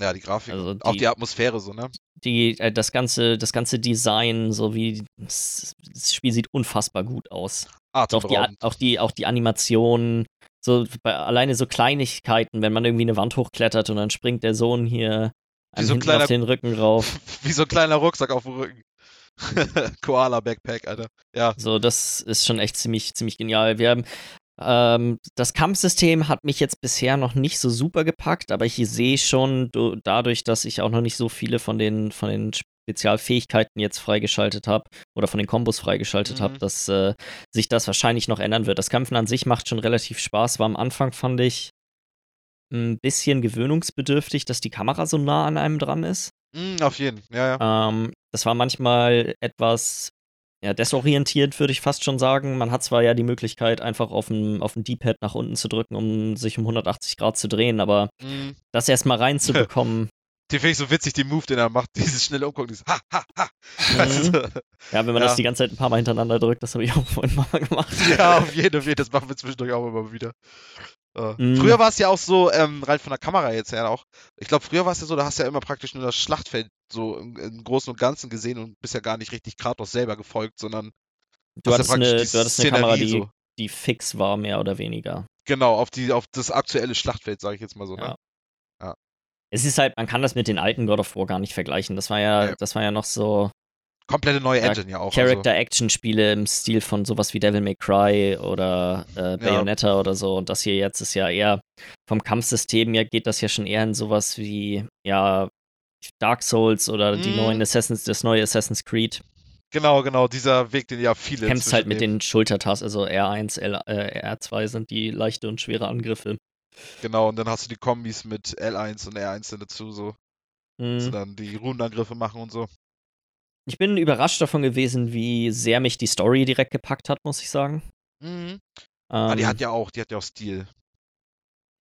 Ja, die Grafik. Also und auch die- die Atmosphäre so, ne? Die, äh, das ganze, das ganze Design, so wie das, Spiel sieht unfassbar gut aus. Also auch die, auch die, auch die Animationen, so bei, alleine so Kleinigkeiten, wenn man irgendwie eine Wand hochklettert und dann springt der Sohn hier einem so kleiner- auf den Rücken rauf. [laughs] Wie so ein kleiner Rucksack auf dem Rücken. [laughs] Koala-Backpack, Alter. Ja. So, das ist schon echt ziemlich, ziemlich genial. Wir haben ähm, das Kampfsystem hat mich jetzt bisher noch nicht so super gepackt, aber ich sehe schon du, dadurch, dass ich auch noch nicht so viele von den, von den Spezialfähigkeiten jetzt freigeschaltet habe oder von den Kombos freigeschaltet Mhm. habe, dass äh, sich das wahrscheinlich noch ändern wird. Das Kämpfen an sich macht schon relativ Spaß. War am Anfang, fand ich, ein bisschen gewöhnungsbedürftig, dass die Kamera so nah an einem dran ist. Mm, auf jeden. Ja, ja. Ähm, das war manchmal etwas ja, desorientiert, würde ich fast schon sagen. Man hat zwar ja die Möglichkeit, einfach auf dem, auf dem D-Pad nach unten zu drücken, um sich um 180 Grad zu drehen, aber Mhm. das erstmal reinzubekommen, [laughs] Den finde ich so witzig, den Move, den er macht, [laughs] dieses schnelle Umgucken, dieses Ha, ha, ha. Weißt du? ja, wenn man Ja. das die ganze Zeit ein paar Mal hintereinander drückt, das habe ich auch vorhin mal gemacht. [laughs] Ja, auf jeden Fall. Das machen wir zwischendurch auch immer wieder. Äh, Mhm. Früher war es ja auch so, ähm, rein von der Kamera jetzt her auch. Ich glaube, früher war es ja so, da hast du ja immer praktisch nur das Schlachtfeld so im, im Großen und Ganzen gesehen und bist ja gar nicht richtig Kratos selber gefolgt, sondern Du hast hattest, ja eine, die du hattest eine Kamera, die, so. die fix war, mehr oder weniger. Genau, auf die, auf das aktuelle Schlachtfeld, sage ich jetzt mal so. Ja. Es ist halt, man kann das mit den alten God of War gar nicht vergleichen. Das war ja, Nee. das war ja noch so Komplette neue Ja, Engine ja auch. also. Character-Action-Spiele im Stil von sowas wie Devil May Cry oder äh, Bayonetta oder so. Und das hier jetzt ist ja eher vom Kampfsystem ja geht das ja schon eher in sowas wie ja Dark Souls oder die Mhm. neuen Assassins, das neue Assassin's Creed. Genau, genau, dieser Weg, den ja viele. Kämpfst halt mit den Schultertasten, also R1, L, äh, R2 sind die leichte und schwere Angriffe. Genau, und dann hast du die Kombis mit L1 und R1 dann dazu, so. Mhm. Dass sie dann die Runenangriffe machen und so. Ich bin überrascht davon gewesen, wie sehr mich die Story direkt gepackt hat, muss ich sagen. Mhm. Ah, die Ähm, hat ja auch, die hat ja auch Stil.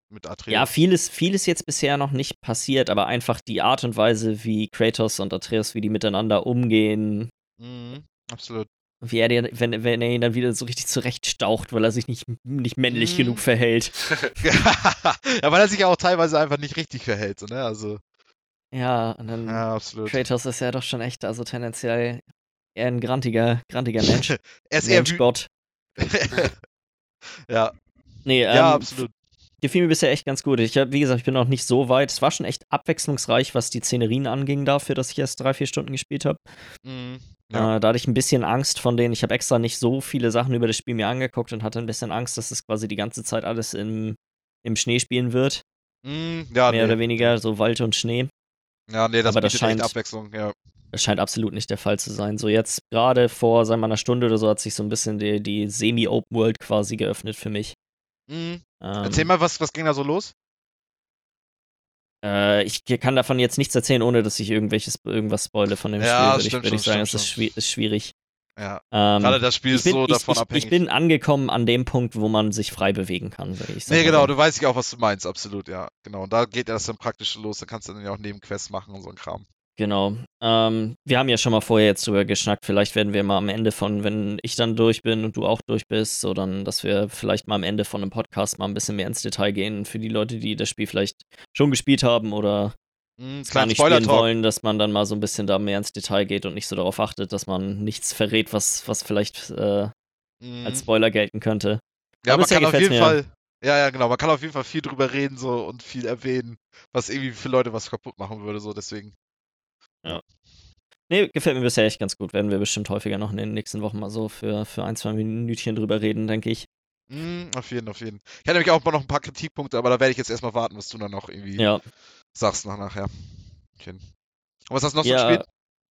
Mit Atreus. Ja, vieles, vieles jetzt bisher noch nicht passiert, aber einfach die Art und Weise, wie Kratos und Atreus, wie die miteinander umgehen, Mhm, absolut. Wie er den, wenn, wenn er ihn dann wieder so richtig zurechtstaucht, weil er sich nicht, nicht männlich Mhm. genug verhält. [laughs] ja, weil er sich ja auch teilweise einfach nicht richtig verhält, so, ne? Also, Ja, und dann ja, absolut. Kratos ist ja doch schon echt, also tendenziell eher ein grantiger, grantiger Mensch. [laughs] Er ist eher Mensch wü- Gott. [laughs] ja, Nee, ähm, ja, absolut. gefiel mir bisher echt ganz gut. Ich hab, wie gesagt, ich bin noch nicht so weit. Es war schon echt abwechslungsreich, was die Szenerien anging dafür, dass ich erst drei, vier Stunden gespielt habe. Mhm. Ja. Äh, da hatte ich ein bisschen Angst von denen. Ich habe extra nicht so viele Sachen über das Spiel mir angeguckt und hatte ein bisschen Angst, dass es quasi die ganze Zeit alles im, im Schnee spielen wird. Mhm, ja, mehr nee. oder weniger so Wald und Schnee. Ja, nee, das aber das scheint- Abwechslung, ja. Das scheint absolut nicht der Fall zu sein. So jetzt gerade vor, sagen wir mal, einer Stunde oder so hat sich so ein bisschen die, die Semi-Open World quasi geöffnet für mich. Mhm. Ähm, Erzähl mal, was, was ging da so los? Äh, ich kann davon jetzt nichts erzählen, ohne dass ich irgendwelches, irgendwas spoile von dem Ja, Spiel, würde ich, stimmt würd ich sagen. Stimmt ist, schwi ist schwierig. Ja, Ähm, gerade das Spiel ist bin, so ich, davon ich, abhängig. ich bin angekommen an dem Punkt, wo man sich frei bewegen kann. sag Ich, sag nee, genau, du weißt ja auch, was du meinst, absolut, ja. Genau, und da geht das dann praktisch los, da kannst du dann ja auch Nebenquests machen und so ein Kram. Genau. Ähm, wir haben ja schon mal vorher jetzt drüber geschnackt. Vielleicht werden wir mal am Ende von, wenn ich dann durch bin und du auch durch bist, so dann, dass wir vielleicht mal am Ende von einem Podcast mal ein bisschen mehr ins Detail gehen. Für die Leute, die das Spiel vielleicht schon gespielt haben oder Mhm, gar nicht spielen wollen, dass man dann mal so ein bisschen da mehr ins Detail geht und nicht so darauf achtet, dass man nichts verrät, was, was vielleicht äh, Mhm. als Spoiler gelten könnte. Ja, Aber man kann auf jeden mir. Fall, ja, ja, genau, man kann auf jeden Fall viel drüber reden so und viel erwähnen, was irgendwie für Leute was kaputt machen würde, so deswegen. Nee, gefällt mir bisher echt ganz gut. Werden wir bestimmt häufiger noch in den nächsten Wochen mal so für, für ein, zwei Minütchen drüber reden, denke ich. Mhm, auf jeden, auf jeden. Ich hätte nämlich auch mal noch ein paar Kritikpunkte, aber da werde ich jetzt erstmal warten, was du dann noch irgendwie Ja. sagst nach nachher. Okay. Und was hast du noch so Ja, gespielt?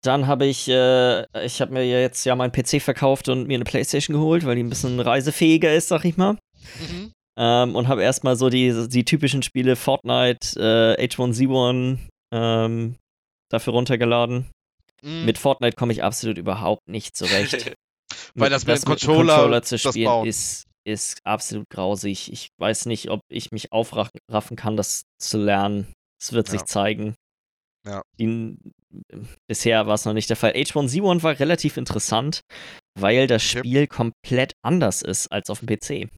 Dann habe ich, äh, ich habe mir ja jetzt ja meinen PC verkauft und mir eine Playstation geholt, weil die ein bisschen reisefähiger ist, sag ich mal. Mhm. Ähm, und habe erstmal so die, die typischen Spiele Fortnite, äh, H1Z1 ähm, dafür runtergeladen. Mhm. Mit Fortnite komme ich absolut überhaupt nicht zurecht. [laughs] Weil das mit dem Controller zu das spielen ist, ist absolut grausig. Ich weiß nicht, ob ich mich aufraffen kann, das zu lernen. Es wird sich Ja. zeigen. Ja. Die, bisher war es noch nicht der Fall. H1Z1 war relativ interessant, weil das Okay. Spiel komplett anders ist als auf dem PC.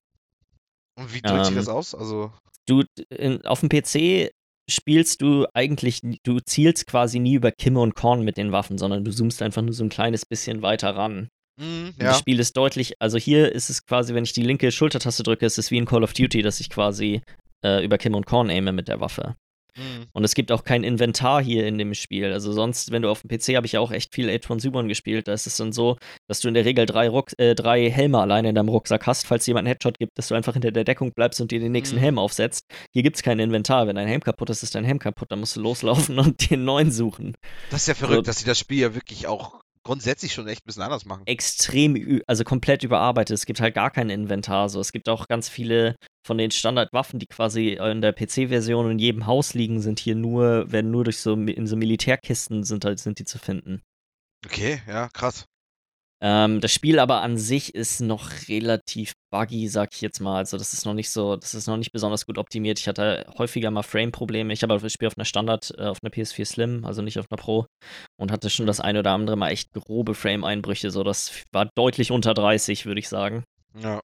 Und wie drückt sich ähm, das aus? Also, Du, in, auf dem PC spielst du eigentlich, du zielst quasi nie über Kimme und Korn mit den Waffen, sondern du zoomst einfach nur so ein kleines bisschen weiter ran. mhm, Und Das ja. Spiel ist deutlich, also hier ist es quasi, wenn ich die linke Schultertaste drücke, ist es wie in Call of Duty, dass ich quasi äh, über Kim und Korn aime mit der Waffe. Mhm. Und es gibt auch kein Inventar hier in dem Spiel. Also sonst, wenn du auf dem PC habe ich ja auch echt viel H1Z1 gespielt, da ist es dann so, dass du in der Regel drei, Ruck äh, drei Helme alleine in deinem Rucksack hast, falls jemand einen Headshot gibt, dass du einfach hinter der Deckung bleibst und dir den nächsten Mhm. Helm aufsetzt. Hier gibt es kein Inventar. Wenn dein Helm kaputt ist, ist dein Helm kaputt, dann musst du loslaufen [laughs] und den neuen suchen. Das ist ja verrückt, So- dass sie das Spiel ja wirklich auch grundsätzlich schon echt ein bisschen anders machen. extrem, also komplett überarbeitet. Es gibt halt gar kein Inventar. So. Es gibt auch ganz viele von den Standardwaffen, die quasi in der PC-Version in jedem Haus liegen, sind hier nur, werden nur durch so, in so Militärkisten sind halt, sind die zu finden. Okay, ja, krass. Ähm, das Spiel aber an sich ist noch relativ buggy, sag ich jetzt mal. Also das ist noch nicht so, das ist noch nicht besonders gut optimiert. Ich hatte häufiger mal Frame-Probleme. Ich habe das Spiel auf einer Standard, äh, auf einer PS4 Slim, also nicht auf einer Pro, und hatte schon das eine oder andere Mal echt grobe Frame-Einbrüche. So, das war deutlich unter 30, würde ich sagen. Ja.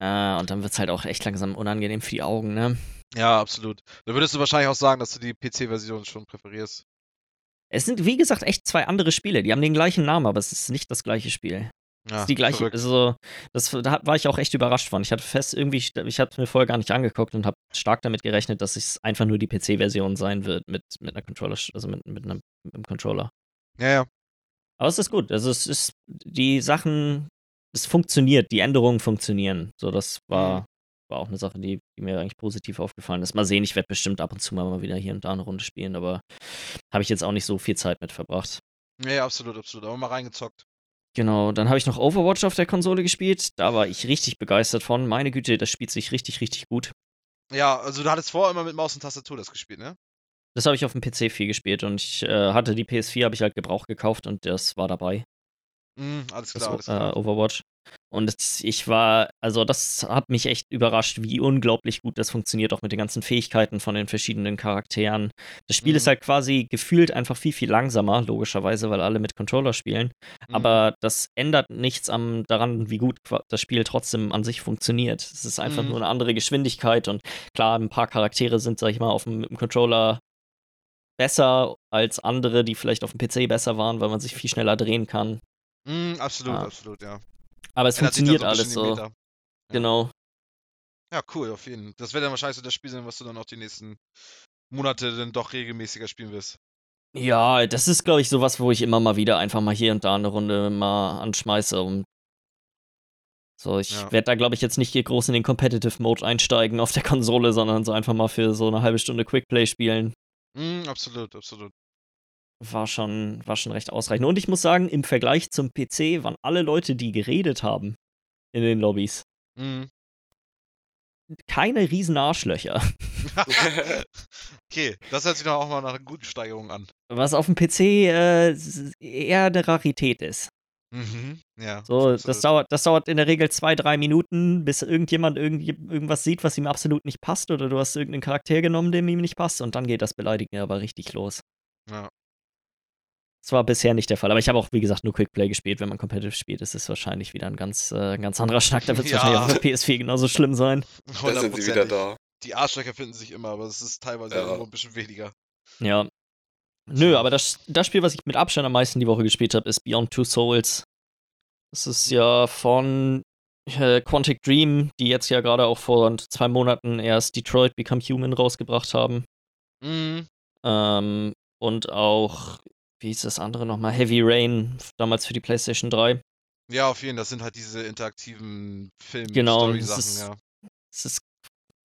Äh, und dann wird es halt auch echt langsam unangenehm für die Augen, ne? Ja, absolut. Da würdest du wahrscheinlich auch sagen, dass du die PC-Version schon präferierst. Es sind, wie gesagt, echt zwei andere Spiele. Die haben den gleichen Namen, aber es ist nicht das gleiche Spiel. Ja, Das ist die gleiche, verrückt. also das da war ich auch echt überrascht von. Ich hatte fest irgendwie, ich habe es mir vorher gar nicht angeguckt und habe stark damit gerechnet, dass es einfach nur die PC-Version sein wird mit, mit einer Controller, also mit, mit, einem, mit einem Controller. Ja, ja. Aber es ist gut. Also es ist die Sachen, es funktioniert, die Änderungen funktionieren. So, das war, Mhm. war auch eine Sache, die, die mir eigentlich positiv aufgefallen ist. Mal sehen, ich werde bestimmt ab und zu mal wieder hier und da eine Runde spielen, aber habe ich jetzt auch nicht so viel Zeit mit verbracht. Ja, ja, absolut, absolut. Aber mal reingezockt. Genau, dann habe ich noch Overwatch auf der Konsole gespielt. Da war ich richtig begeistert von. Meine Güte, das spielt sich richtig, richtig gut. Ja, also du hattest vorher immer mit Maus und Tastatur das gespielt, ne? Das habe ich auf dem PC viel gespielt und ich äh, hatte die PS4, habe ich halt Gebrauch gekauft und das war dabei. Mhm, alles Das klar, O- alles klar. äh, Overwatch. Und es, ich war, also das hat mich echt überrascht, wie unglaublich gut das funktioniert, auch mit den ganzen Fähigkeiten von den verschiedenen Charakteren. Das Spiel ist Mhm. halt quasi gefühlt einfach viel, viel langsamer, logischerweise, weil alle mit Controller spielen. Mhm. Aber das ändert nichts am, daran, wie gut das Spiel trotzdem an sich funktioniert. Es ist einfach Mhm. nur eine andere Geschwindigkeit und klar, ein paar Charaktere sind, sag ich mal, auf dem, mit dem Controller besser als andere, die vielleicht auf dem PC besser waren, weil man sich viel schneller drehen kann. Mhm, absolut, Ah. absolut, ja. Aber es Ändert funktioniert alles so. Meta. Genau. Ja, cool, auf jeden Fall. Das wird dann wahrscheinlich so das Spiel sein, was du dann auch die nächsten Monate dann doch regelmäßiger spielen wirst. Ja, das ist, glaube ich, sowas, wo ich immer mal wieder einfach mal hier und da eine Runde mal anschmeiße. Und so, ich Ja. werde da, glaube ich, jetzt nicht hier groß in den Competitive Mode einsteigen auf der Konsole, sondern so einfach mal für so eine halbe Stunde Quickplay spielen. Mhm, absolut, absolut. War schon, war schon recht ausreichend. Und ich muss sagen, im Vergleich zum PC waren alle Leute, die geredet haben in den Lobbys, Mhm. keine riesen Arschlöcher. [laughs] okay, das hört sich doch auch mal nach einer guten Steigerung an. Was auf dem PC äh, eher eine Rarität ist. Mhm, ja. So, absolut. das dauert, das dauert in der Regel zwei, drei Minuten, bis irgendjemand irgendwie irgendwas sieht, was ihm absolut nicht passt, oder du hast irgendeinen Charakter genommen, dem ihm nicht passt, und dann geht das Beleidigen aber richtig los. Ja. Das war bisher nicht der Fall, aber ich habe auch, wie gesagt, nur Quickplay gespielt. Wenn man Competitive spielt, ist es wahrscheinlich wieder ein ganz, äh, ein ganz anderer Schnack. Da [laughs] wird es Ja. wahrscheinlich auch auf der PS4 genauso schlimm sein. Da sind sie wieder da. Die Arschlöcher finden sich immer, aber es ist teilweise Ja. ein bisschen weniger. Ja. Nö, aber das, das Spiel, was ich mit Abstand am meisten die Woche gespielt habe, ist Beyond Two Souls. Das ist ja von äh, Quantic Dream, die jetzt ja gerade auch vor zwei Monaten erst Detroit Become Human rausgebracht haben. Mhm. Ähm, und auch, wie hieß das andere nochmal? Heavy Rain, damals für die PlayStation 3. Ja, auf jeden Fall. Das sind halt diese interaktiven Genau, das Film-Story-Sachen, ist- ja. Es ist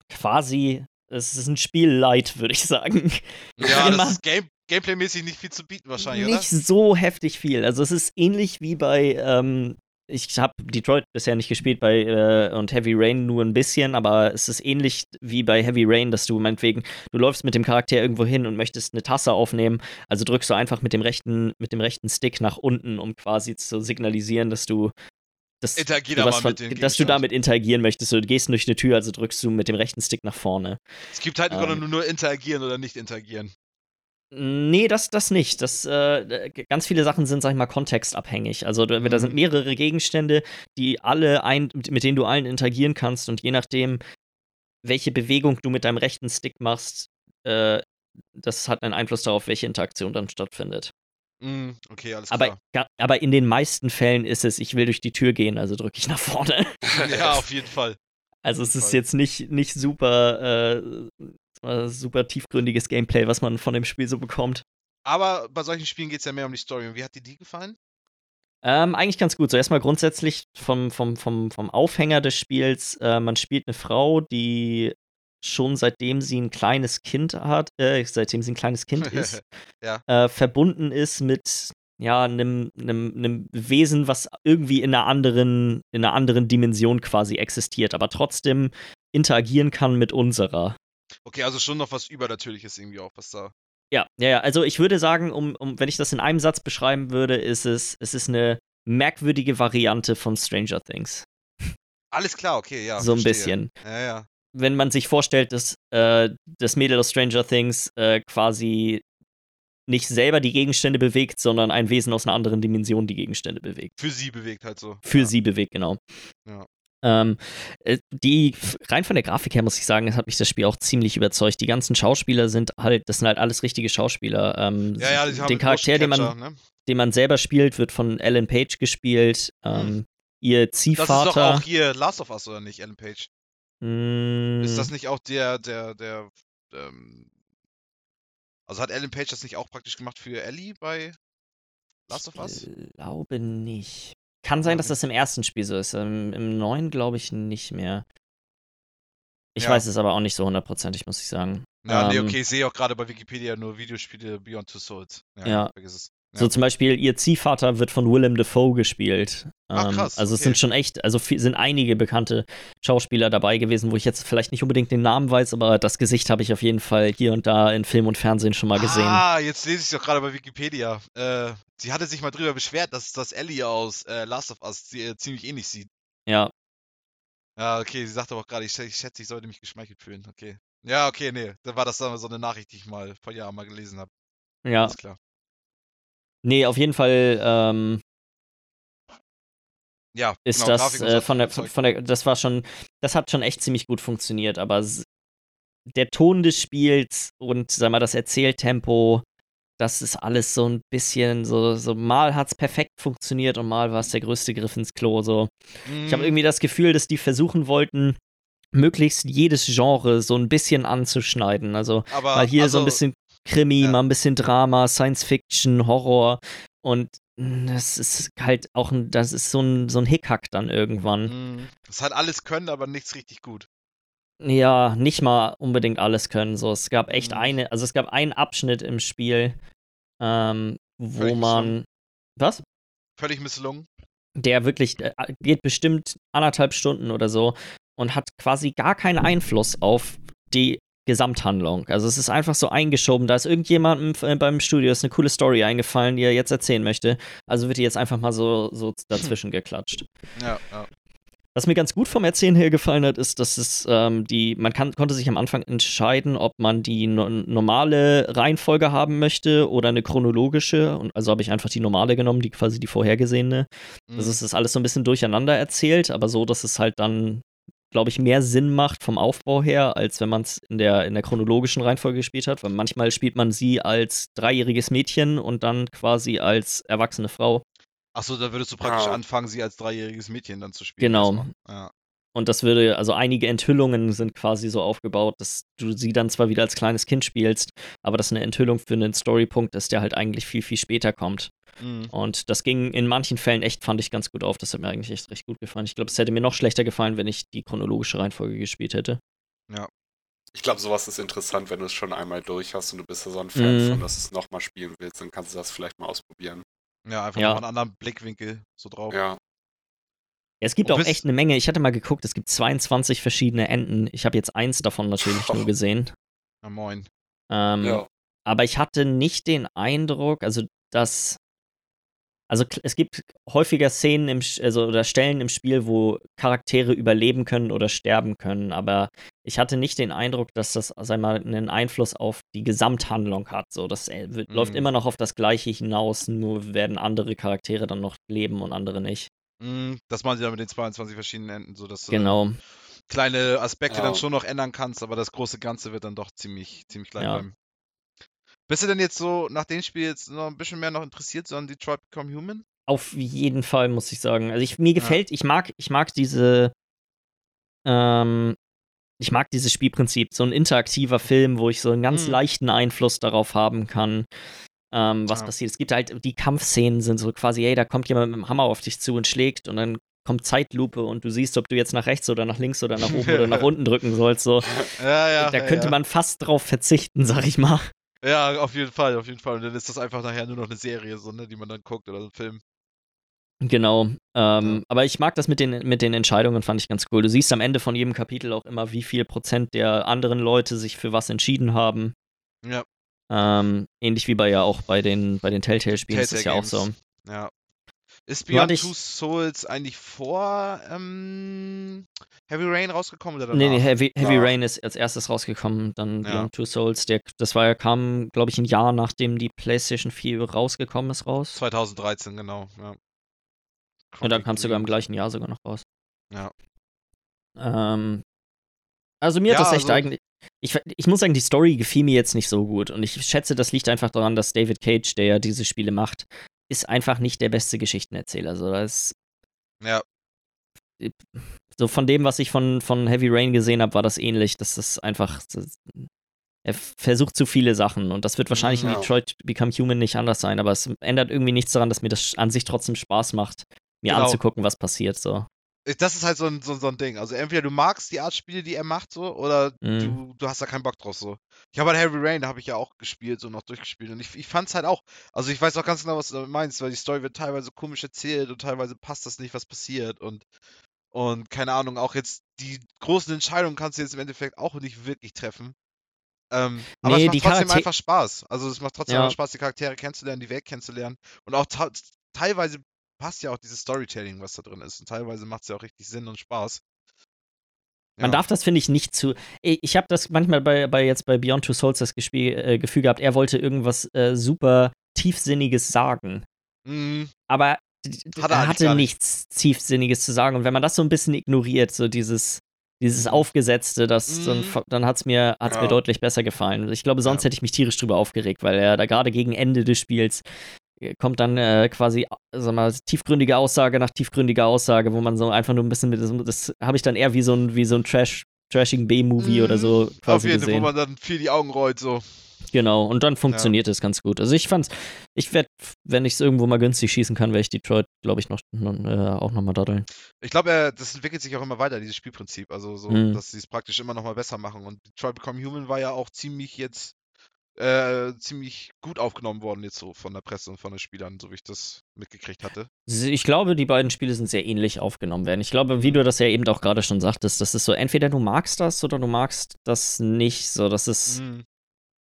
quasi, es ist ein Spiel light, würde ich sagen. Ja, das ist Game Gameplay-mäßig nicht viel zu bieten wahrscheinlich, nicht so heftig viel. Also es ist ähnlich wie bei, ähm, ich habe Detroit bisher nicht gespielt bei äh, und Heavy Rain nur ein bisschen, aber es ist ähnlich wie bei Heavy Rain, dass du meinetwegen, du läufst mit dem Charakter irgendwo hin und möchtest eine Tasse aufnehmen, also drückst du einfach mit dem rechten, mit dem rechten Stick nach unten, um quasi zu signalisieren, dass du dass, oder? Interagier du von, dass du damit interagieren möchtest. Du gehst durch eine Tür, also drückst du mit dem rechten Stick nach vorne. Es gibt halt ähm, Grunde nur interagieren oder nicht interagieren. Nee, das, das nicht. Das, äh, ganz viele Sachen sind, sag ich mal, kontextabhängig. Also da, da sind Mhm. mehrere Gegenstände, die alle ein, mit denen du allen interagieren kannst und je nachdem, welche Bewegung du mit deinem rechten Stick machst, äh, das hat einen Einfluss darauf, welche Interaktion dann stattfindet. Mhm, okay, alles Aber, klar. ga- aber in den meisten Fällen ist es, ich will durch die Tür gehen, also drücke ich nach vorne. [laughs] ja, auf jeden Fall. Also es ist jetzt nicht, nicht super, äh, super tiefgründiges Gameplay, was man von dem Spiel so bekommt. Aber bei solchen Spielen geht es ja mehr um die Story. Und wie hat dir die gefallen? Ähm, eigentlich ganz gut. So erstmal grundsätzlich vom, vom, vom, vom Aufhänger des Spiels, äh, man spielt eine Frau, die schon seitdem sie ein kleines Kind hat, äh, seitdem sie ein kleines Kind [laughs] ist, Ja. äh, verbunden ist mit ja, einem, einem, einem Wesen, was irgendwie in einer anderen, in einer anderen Dimension quasi existiert, aber trotzdem interagieren kann mit unserer. Okay, also schon noch was Übernatürliches irgendwie auch, was da. Ja, ja, ja. Also ich würde sagen, um, um, wenn ich das in einem Satz beschreiben würde, ist es, es ist eine merkwürdige Variante von Stranger Things. Alles klar, okay, ja. so ein verstehe. bisschen. Ja, ja. Wenn man sich vorstellt, dass äh, das Mädel aus Stranger Things äh, quasi nicht selber die Gegenstände bewegt, sondern ein Wesen aus einer anderen Dimension die Gegenstände bewegt. Für sie bewegt halt so. Für ja. sie bewegt, genau. Ja. Ähm, äh, die, rein von der Grafik her muss ich sagen, hat mich das Spiel auch ziemlich überzeugt. Die ganzen Schauspieler sind halt, das sind halt alles richtige Schauspieler. Ähm, Ja, ja, die haben den mit Charakter, den man, ne? den man selber spielt, wird von Ellen Page gespielt. Ähm, Ihr Das ist doch Ziehvater. auch hier Last of Us, oder nicht, Ellen Page? mh, Ist das nicht auch der, der, der, ähm, also hat Ellen Page das nicht auch praktisch gemacht für Ellie bei Last of Us? Ich glaube nicht. Kann sein, dass das im ersten Spiel so ist. Im, im neuen glaube ich nicht mehr. Ich Ja. weiß es aber auch nicht so hundertprozentig, muss ich sagen. Ja, nee, Ähm, okay, ich sehe auch gerade bei Wikipedia nur Videospiele Beyond Two Souls. Ja, Ja. So zum Beispiel, ihr Ziehvater wird von Willem Dafoe gespielt. Ach, Ähm, krass, also es okay. sind schon echt, also sind einige bekannte Schauspieler dabei gewesen, wo ich jetzt vielleicht nicht unbedingt den Namen weiß, aber das Gesicht habe ich auf jeden Fall hier und da in Film und Fernsehen schon mal gesehen. Ah, jetzt lese ich es doch gerade bei Wikipedia. Äh, sie hatte sich mal drüber beschwert, dass das Ellie aus äh, Last of Us sie, äh, ziemlich ähnlich sieht. Ja, Ja, okay, sie sagte aber auch gerade, ich, ich schätze, ich sollte mich geschmeichelt fühlen. Okay. Ja, okay, nee. Dann war das dann so eine Nachricht, die ich mal vor Jahren mal gelesen habe. ja. Alles klar. Nee, auf jeden Fall ähm, Ja, ist genau, das äh, hat von der, von, der, das war schon, das hat schon echt ziemlich gut funktioniert, aber der Ton des Spiels und, sag mal, das Erzähltempo, das ist alles so ein bisschen so, so mal hat's perfekt funktioniert und mal war es der größte Griff ins Klo, so. Ich habe Mm, irgendwie das Gefühl, dass die versuchen wollten, möglichst jedes Genre so ein bisschen anzuschneiden. Also aber, mal hier so ein also, bisschen Krimi, ja. mal ein bisschen Drama, Science Fiction, Horror und das ist halt auch ein, das ist so ein, so ein Hickhack dann irgendwann. mm, Es hat alles können, aber nichts richtig gut. Ja, nicht mal unbedingt alles können. So, es gab echt Mhm. eine, also es gab einen Abschnitt im Spiel, ähm, wo Völlig man. Was? Völlig misslungen. der wirklich äh, geht bestimmt anderthalb Stunden oder so und hat quasi gar keinen Einfluss auf die Gesamthandlung. Also es ist einfach so eingeschoben. Da ist irgendjemandem äh, beim Studio ist eine coole Story eingefallen, die er jetzt erzählen möchte. Also wird die jetzt einfach mal so, so dazwischen geklatscht. Ja, ja. Was mir ganz gut vom Erzählen her gefallen hat, ist, dass es ähm, die, man kann, konnte sich am Anfang entscheiden, ob man die no normale Reihenfolge haben möchte oder eine chronologische. Und also habe ich einfach die normale genommen, die quasi die vorhergesehene. Das Mm. ist das alles so ein bisschen durcheinander erzählt, aber so, dass es halt dann, glaube ich, mehr Sinn macht vom Aufbau her, als wenn man es in der, in der chronologischen Reihenfolge gespielt hat. Weil manchmal spielt man sie als dreijähriges Mädchen und dann quasi als erwachsene Frau. Achso, da würdest du praktisch Ah. anfangen, sie als dreijähriges Mädchen dann zu spielen. Genau. Ja. Und das würde, also einige Enthüllungen sind quasi so aufgebaut, dass du sie dann zwar wieder als kleines Kind spielst, aber das eine Enthüllung für einen Storypunkt ist, der halt eigentlich viel, viel später kommt. Mm. Und das ging in manchen Fällen echt, fand ich ganz gut auf. Das hat mir eigentlich echt recht gut gefallen. Ich glaube, es hätte mir noch schlechter gefallen, wenn ich die chronologische Reihenfolge gespielt hätte. Ich glaube, sowas ist interessant, wenn du es schon einmal durch hast und du bist ja so ein Fan Mhm. von, dass du es nochmal spielen willst, dann kannst du das vielleicht mal ausprobieren. Ja, einfach Ja. noch einen anderen Blickwinkel so drauf. Ja. Ja, es gibt auch echt eine Menge. Ich hatte mal geguckt, es gibt 22 verschiedene Enden. Ich habe jetzt eins davon natürlich nur gesehen. Na moin. Ähm, ja. Aber ich hatte nicht den Eindruck, also dass. Also es gibt häufiger Szenen im, also oder Stellen im Spiel, wo Charaktere überleben können oder sterben können, aber ich hatte nicht den Eindruck, dass das, sag mal, einen Einfluss auf die Gesamthandlung hat. So, das äh, wird, läuft Mhm. immer noch auf das Gleiche hinaus, nur werden andere Charaktere dann noch leben und andere nicht. Mm, Das machen sie dann mit den 22 verschiedenen Enden, so dass du Genau. kleine Aspekte Ja. dann schon noch ändern kannst, aber das große Ganze wird dann doch ziemlich, ziemlich gleich Ja. bleiben. Bist du denn jetzt so nach dem Spiel jetzt noch ein bisschen mehr noch interessiert, so an Detroit Become Human? Auf jeden Fall, muss ich sagen. Also ich, mir gefällt, ich mag, ich mag diese, ähm, ich mag dieses Spielprinzip, so ein interaktiver Film, wo ich so einen ganz Mhm. leichten Einfluss darauf haben kann, ähm, was Ja. passiert. Es gibt halt, die Kampfszenen sind so quasi, hey, da kommt jemand mit dem Hammer auf dich zu und schlägt und dann kommt Zeitlupe und du siehst, ob du jetzt nach rechts oder nach links oder nach [laughs] oben oder nach unten drücken sollst. So, [laughs] Ja, ja. da ja, könnte ja. man fast drauf verzichten, sag ich mal. Ja, auf jeden Fall, auf jeden Fall. Und dann ist das einfach nachher nur noch eine Serie, so, ne, die man dann guckt oder so ein Film. Genau. Ähm, Aber ich mag das mit den, mit den Entscheidungen, fand ich ganz cool. Du siehst am Ende von jedem Kapitel auch immer, wie viel Prozent der anderen Leute sich für was entschieden haben. Ja. Ähm, ähnlich wie bei ja auch bei den, bei den Telltale-Spielen ist das ja Telltale auch so. Ja. Ist Beyond ich- Two Souls eigentlich vor ähm, Heavy Rain rausgekommen oder? Nee, nee, Heavy, Heavy Ja. Rain ist als erstes rausgekommen, dann Ja. Beyond Two Souls. Der, das war ja, kam, glaube ich, ein Jahr nachdem die PlayStation 4 rausgekommen ist, raus. 2013, genau. Ja. Und dann kam es sogar im gleichen Jahr sogar noch raus. Ja. Ähm, also mir hat Ja, das echt also- eigentlich. Ich, ich muss sagen, die Story gefiel mir jetzt nicht so gut. Und ich schätze, das liegt einfach daran, dass David Cage, der ja diese Spiele macht, ist einfach nicht der beste Geschichtenerzähler. Also das Ja. so von dem, was ich von, von Heavy Rain gesehen habe, war das ähnlich. Das ist einfach. Das, er versucht zu viele Sachen und das wird wahrscheinlich in Ja. Detroit Become Human nicht anders sein, aber es ändert irgendwie nichts daran, dass mir das an sich trotzdem Spaß macht, mir Genau. anzugucken, was passiert. So. Das ist halt so ein, so, so ein Ding. Also entweder du magst die Art Spiele, die er macht, so, oder Mhm. du, du hast da keinen Bock drauf so. Ich habe halt Heavy Rain, da habe ich ja auch gespielt, so noch durchgespielt. Und ich, ich fand's halt auch. Also ich weiß auch ganz genau, was du damit meinst, weil die Story wird teilweise komisch erzählt und teilweise passt das nicht, was passiert. Und, und keine Ahnung, auch jetzt die großen Entscheidungen kannst du jetzt im Endeffekt auch nicht wirklich treffen. Ähm, aber Nee, es macht trotzdem Charakter- einfach Spaß. Also es macht trotzdem Ja. einfach Spaß, die Charaktere kennenzulernen, die Welt kennenzulernen. Und auch teilweise passt ja auch dieses Storytelling, was da drin ist. Und teilweise macht es ja auch richtig Sinn und Spaß. Man Ja. darf das, finde ich, nicht zu. Ich, habe das manchmal bei, bei jetzt bei Beyond Two Souls das Gespiel, äh, Gefühl gehabt, er wollte irgendwas äh, super tiefsinniges sagen. Mhm. Aber Hat er er hatte gar nicht. nichts Tiefsinniges zu sagen. Und wenn man das so ein bisschen ignoriert, so dieses, dieses Mhm. Aufgesetzte, das, dann, Mhm. fa- dann hat es mir, hat's Ja. mir deutlich besser gefallen. Ich glaube, sonst Ja. hätte ich mich tierisch drüber aufgeregt, weil er da gerade gegen Ende des Spiels kommt dann äh, quasi, sag mal, tiefgründige Aussage nach tiefgründiger Aussage, wo man so einfach nur ein bisschen mit, diesem- das habe ich dann eher wie so ein, wie so ein Trash, trashigen B-Movie oder so Mhm. Auf quasi jeden Fall, wo gesehen. man dann viel die Augen rollt, so. Genau, und dann funktioniert es ganz gut. Also ich fand's, ich werde, wenn ich es irgendwo mal günstig schießen kann, werde ich Detroit, glaube ich, noch, noch äh, auch nochmal daddeln. Ich glaube, äh, das entwickelt sich auch immer weiter, dieses Spielprinzip. Also so, Mhm. dass sie es praktisch immer noch mal besser machen. Und Detroit Become Human war ja auch ziemlich jetzt äh, ziemlich gut aufgenommen worden jetzt so von der Presse und von den Spielern, so wie ich das mitgekriegt hatte. Ich glaube, die beiden Spiele sind sehr ähnlich aufgenommen werden. Ich glaube, wie du das ja eben auch gerade schon sagtest, das ist so, entweder du magst das oder du magst das nicht. So, das ist, Mhm.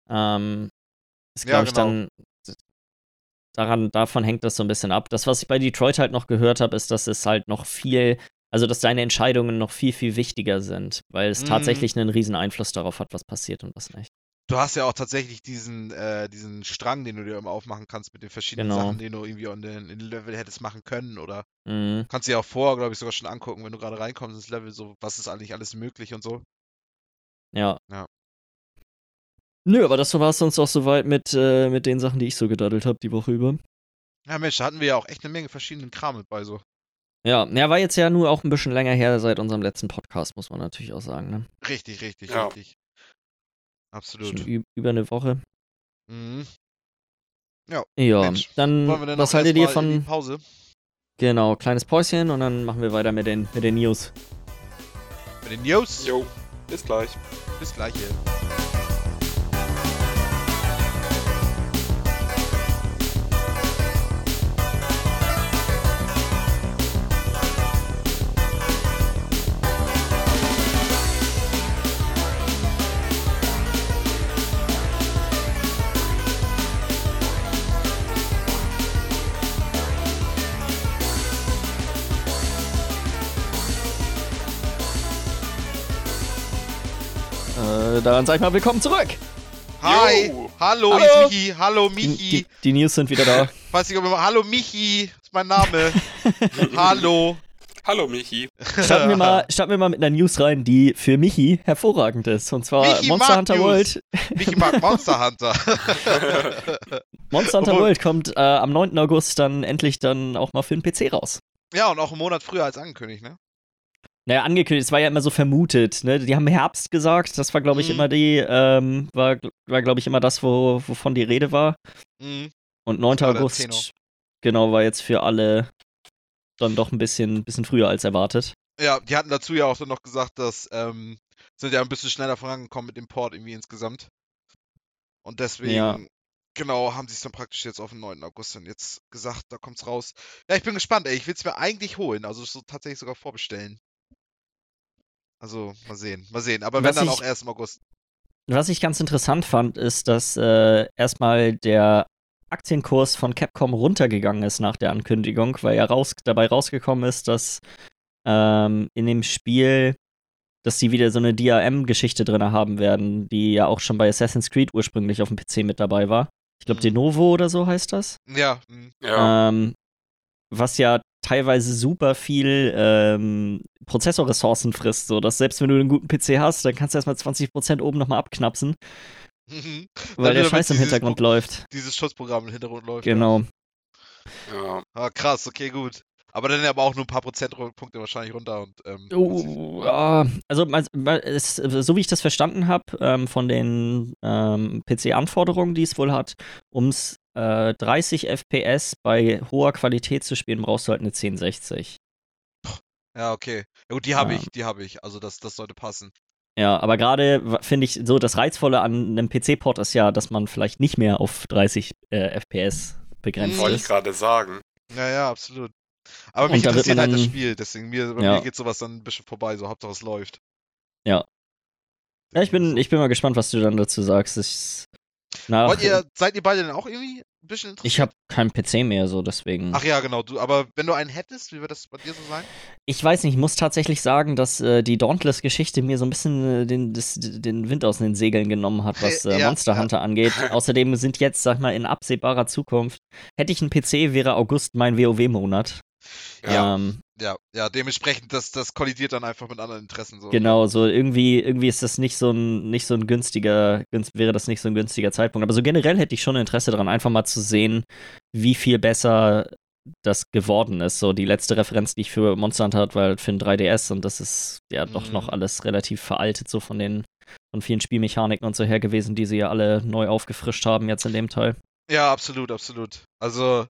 ähm, ist Ja, glaube ich, genau. dann daran, davon hängt das so ein bisschen ab. Das, was ich bei Detroit halt noch gehört habe, ist, dass es halt noch viel, also dass deine Entscheidungen noch viel, viel wichtiger sind, weil es Mhm. tatsächlich einen riesen Einfluss darauf hat, was passiert und was nicht. Du hast ja auch tatsächlich diesen, äh, diesen Strang, den du dir immer aufmachen kannst mit den verschiedenen Genau. Sachen, den du irgendwie in den, in den Level hättest machen können. Oder Mhm. kannst dir auch vorher, glaube ich, sogar schon angucken, wenn du gerade reinkommst ins Level, so was ist eigentlich alles möglich und so. Ja. Ja. Nö, aber das war es sonst auch soweit mit, äh, mit den Sachen, die ich so gedaddelt habe die Woche über. Ja, Mensch, da hatten wir ja auch echt eine Menge verschiedenen Kram mit bei so. Ja, ja, war jetzt ja nur auch ein bisschen länger her seit unserem letzten Podcast, muss man natürlich auch sagen. Ne? Richtig, richtig, Ja. richtig. Absolut. Schon über eine Woche. Mhm. Ja, Mensch, dann, was haltet ihr von, Pause? genau, kleines Päuschen und dann machen wir weiter mit den, mit den News. Mit den News. Jo, bis gleich. Bis gleich. hier. Äh, dann sag ich mal willkommen zurück. Hi. Jo. Hallo, Hallo. Michi. Hallo, Die, Michi. die, die News sind wieder da. [laughs] Weiß nicht, ob immer. Hallo, Michi. ist mein Name. [laughs] Hallo. Hallo Michi. Starten wir, [laughs] mal, starten wir mal mit einer News rein, die für Michi hervorragend ist. Und zwar Michi Monster Hunter News. World. Michi mag Monster Hunter. Monster Hunter Obwohl- World kommt äh, am 9. August dann endlich dann auch mal für den PC raus. ja, und auch einen Monat früher als angekündigt, ne? Naja, angekündigt, es war ja immer so vermutet, ne? Die haben Herbst gesagt, das war, glaube ich, Mhm. immer die, ähm, war, war glaube ich, immer das, wo, wovon die Rede war. Mhm. Und 9. Das war der August, genau, war jetzt für alle dann doch ein bisschen, bisschen früher als erwartet. Ja, die hatten dazu ja auch dann noch gesagt, dass ähm, sind ja ein bisschen schneller vorangekommen mit dem Port irgendwie insgesamt. Und deswegen, Ja. genau, haben sie es dann praktisch jetzt auf den 9. August dann jetzt gesagt, da kommt's raus. Ja, ich bin gespannt, ey. Ich will es mir eigentlich holen, also so tatsächlich sogar vorbestellen. Also, mal sehen, mal sehen. Aber wenn Was dann ich- auch erst im August. Was ich ganz interessant fand, ist, dass äh, erstmal der Aktienkurs von Capcom runtergegangen ist nach der Ankündigung, weil ja raus, dabei rausgekommen ist, dass ähm, in dem Spiel, dass sie wieder so eine DRM-Geschichte drin haben werden, die ja auch schon bei Assassin's Creed ursprünglich auf dem PC mit dabei war. Ich glaube, Mhm. Denovo oder so heißt das. Ja, hm. Ja. Ähm, was ja teilweise super viel ähm, Prozessorressourcen frisst, so dass selbst wenn du einen guten PC hast, dann kannst du erstmal 20% oben nochmal abknapsen, Mhm. [laughs] weil der Scheiß im dieses Hintergrund Pro- läuft. Dieses Schutzprogramm im Hintergrund läuft. ja. Genau. ja. Ah, krass, okay, gut. Aber dann aber auch nur ein paar Prozentpunkte wahrscheinlich runter und ähm, Oh, ja, also es, so wie ich das verstanden habe, ähm, von den ähm, PC-Anforderungen, die es wohl hat, um es äh, 30 FPS bei hoher Qualität zu spielen, brauchst du halt eine 1060. ja, okay. Ja gut, die habe Ja. ich, die habe ich. Also das, das sollte passen. Ja, aber gerade finde ich so, das Reizvolle an einem PC-Port ist ja, dass man vielleicht nicht mehr auf 30 äh, FPS begrenzt Mhm. Wollte ich ist. gerade sagen. Ja, ja, absolut. Aber Und mich da interessiert man halt das dann- Spiel, deswegen mir, bei Ja. mir geht sowas dann ein bisschen vorbei, so Hauptsache es läuft. Ja. Ja, ich bin, ich bin mal gespannt, was du dann dazu sagst. Ich, nach, Wollt ihr, seid ihr beide denn auch irgendwie ein bisschen ich habe keinen PC mehr, so deswegen. Ach ja, genau, du, aber wenn du einen hättest, wie wird das bei dir so sein? Ich weiß nicht, ich muss tatsächlich sagen, dass äh, die Dauntless-Geschichte mir so ein bisschen äh, den, das, den Wind aus den Segeln genommen hat, was äh, Ja, Monster ja. Hunter angeht. [laughs] Außerdem sind jetzt, sag mal, in absehbarer Zukunft, hätte ich einen PC, wäre August mein WoW-Monat. Ja. Ähm, Ja, ja, dementsprechend, das, das kollidiert dann einfach mit anderen Interessen so. Genau, so irgendwie, irgendwie ist das nicht so ein, nicht so ein günstiger, günst, wäre das nicht so ein günstiger Zeitpunkt. Aber so generell hätte ich schon Interesse daran, einfach mal zu sehen, wie viel besser das geworden ist. So die letzte Referenz, die ich für Monster Hunter hatte, war halt für ein 3DS und das ist ja doch Mhm. noch alles relativ veraltet, so von den von vielen Spielmechaniken und so her gewesen, die sie ja alle neu aufgefrischt haben jetzt in dem Teil. Ja, absolut, absolut. Also,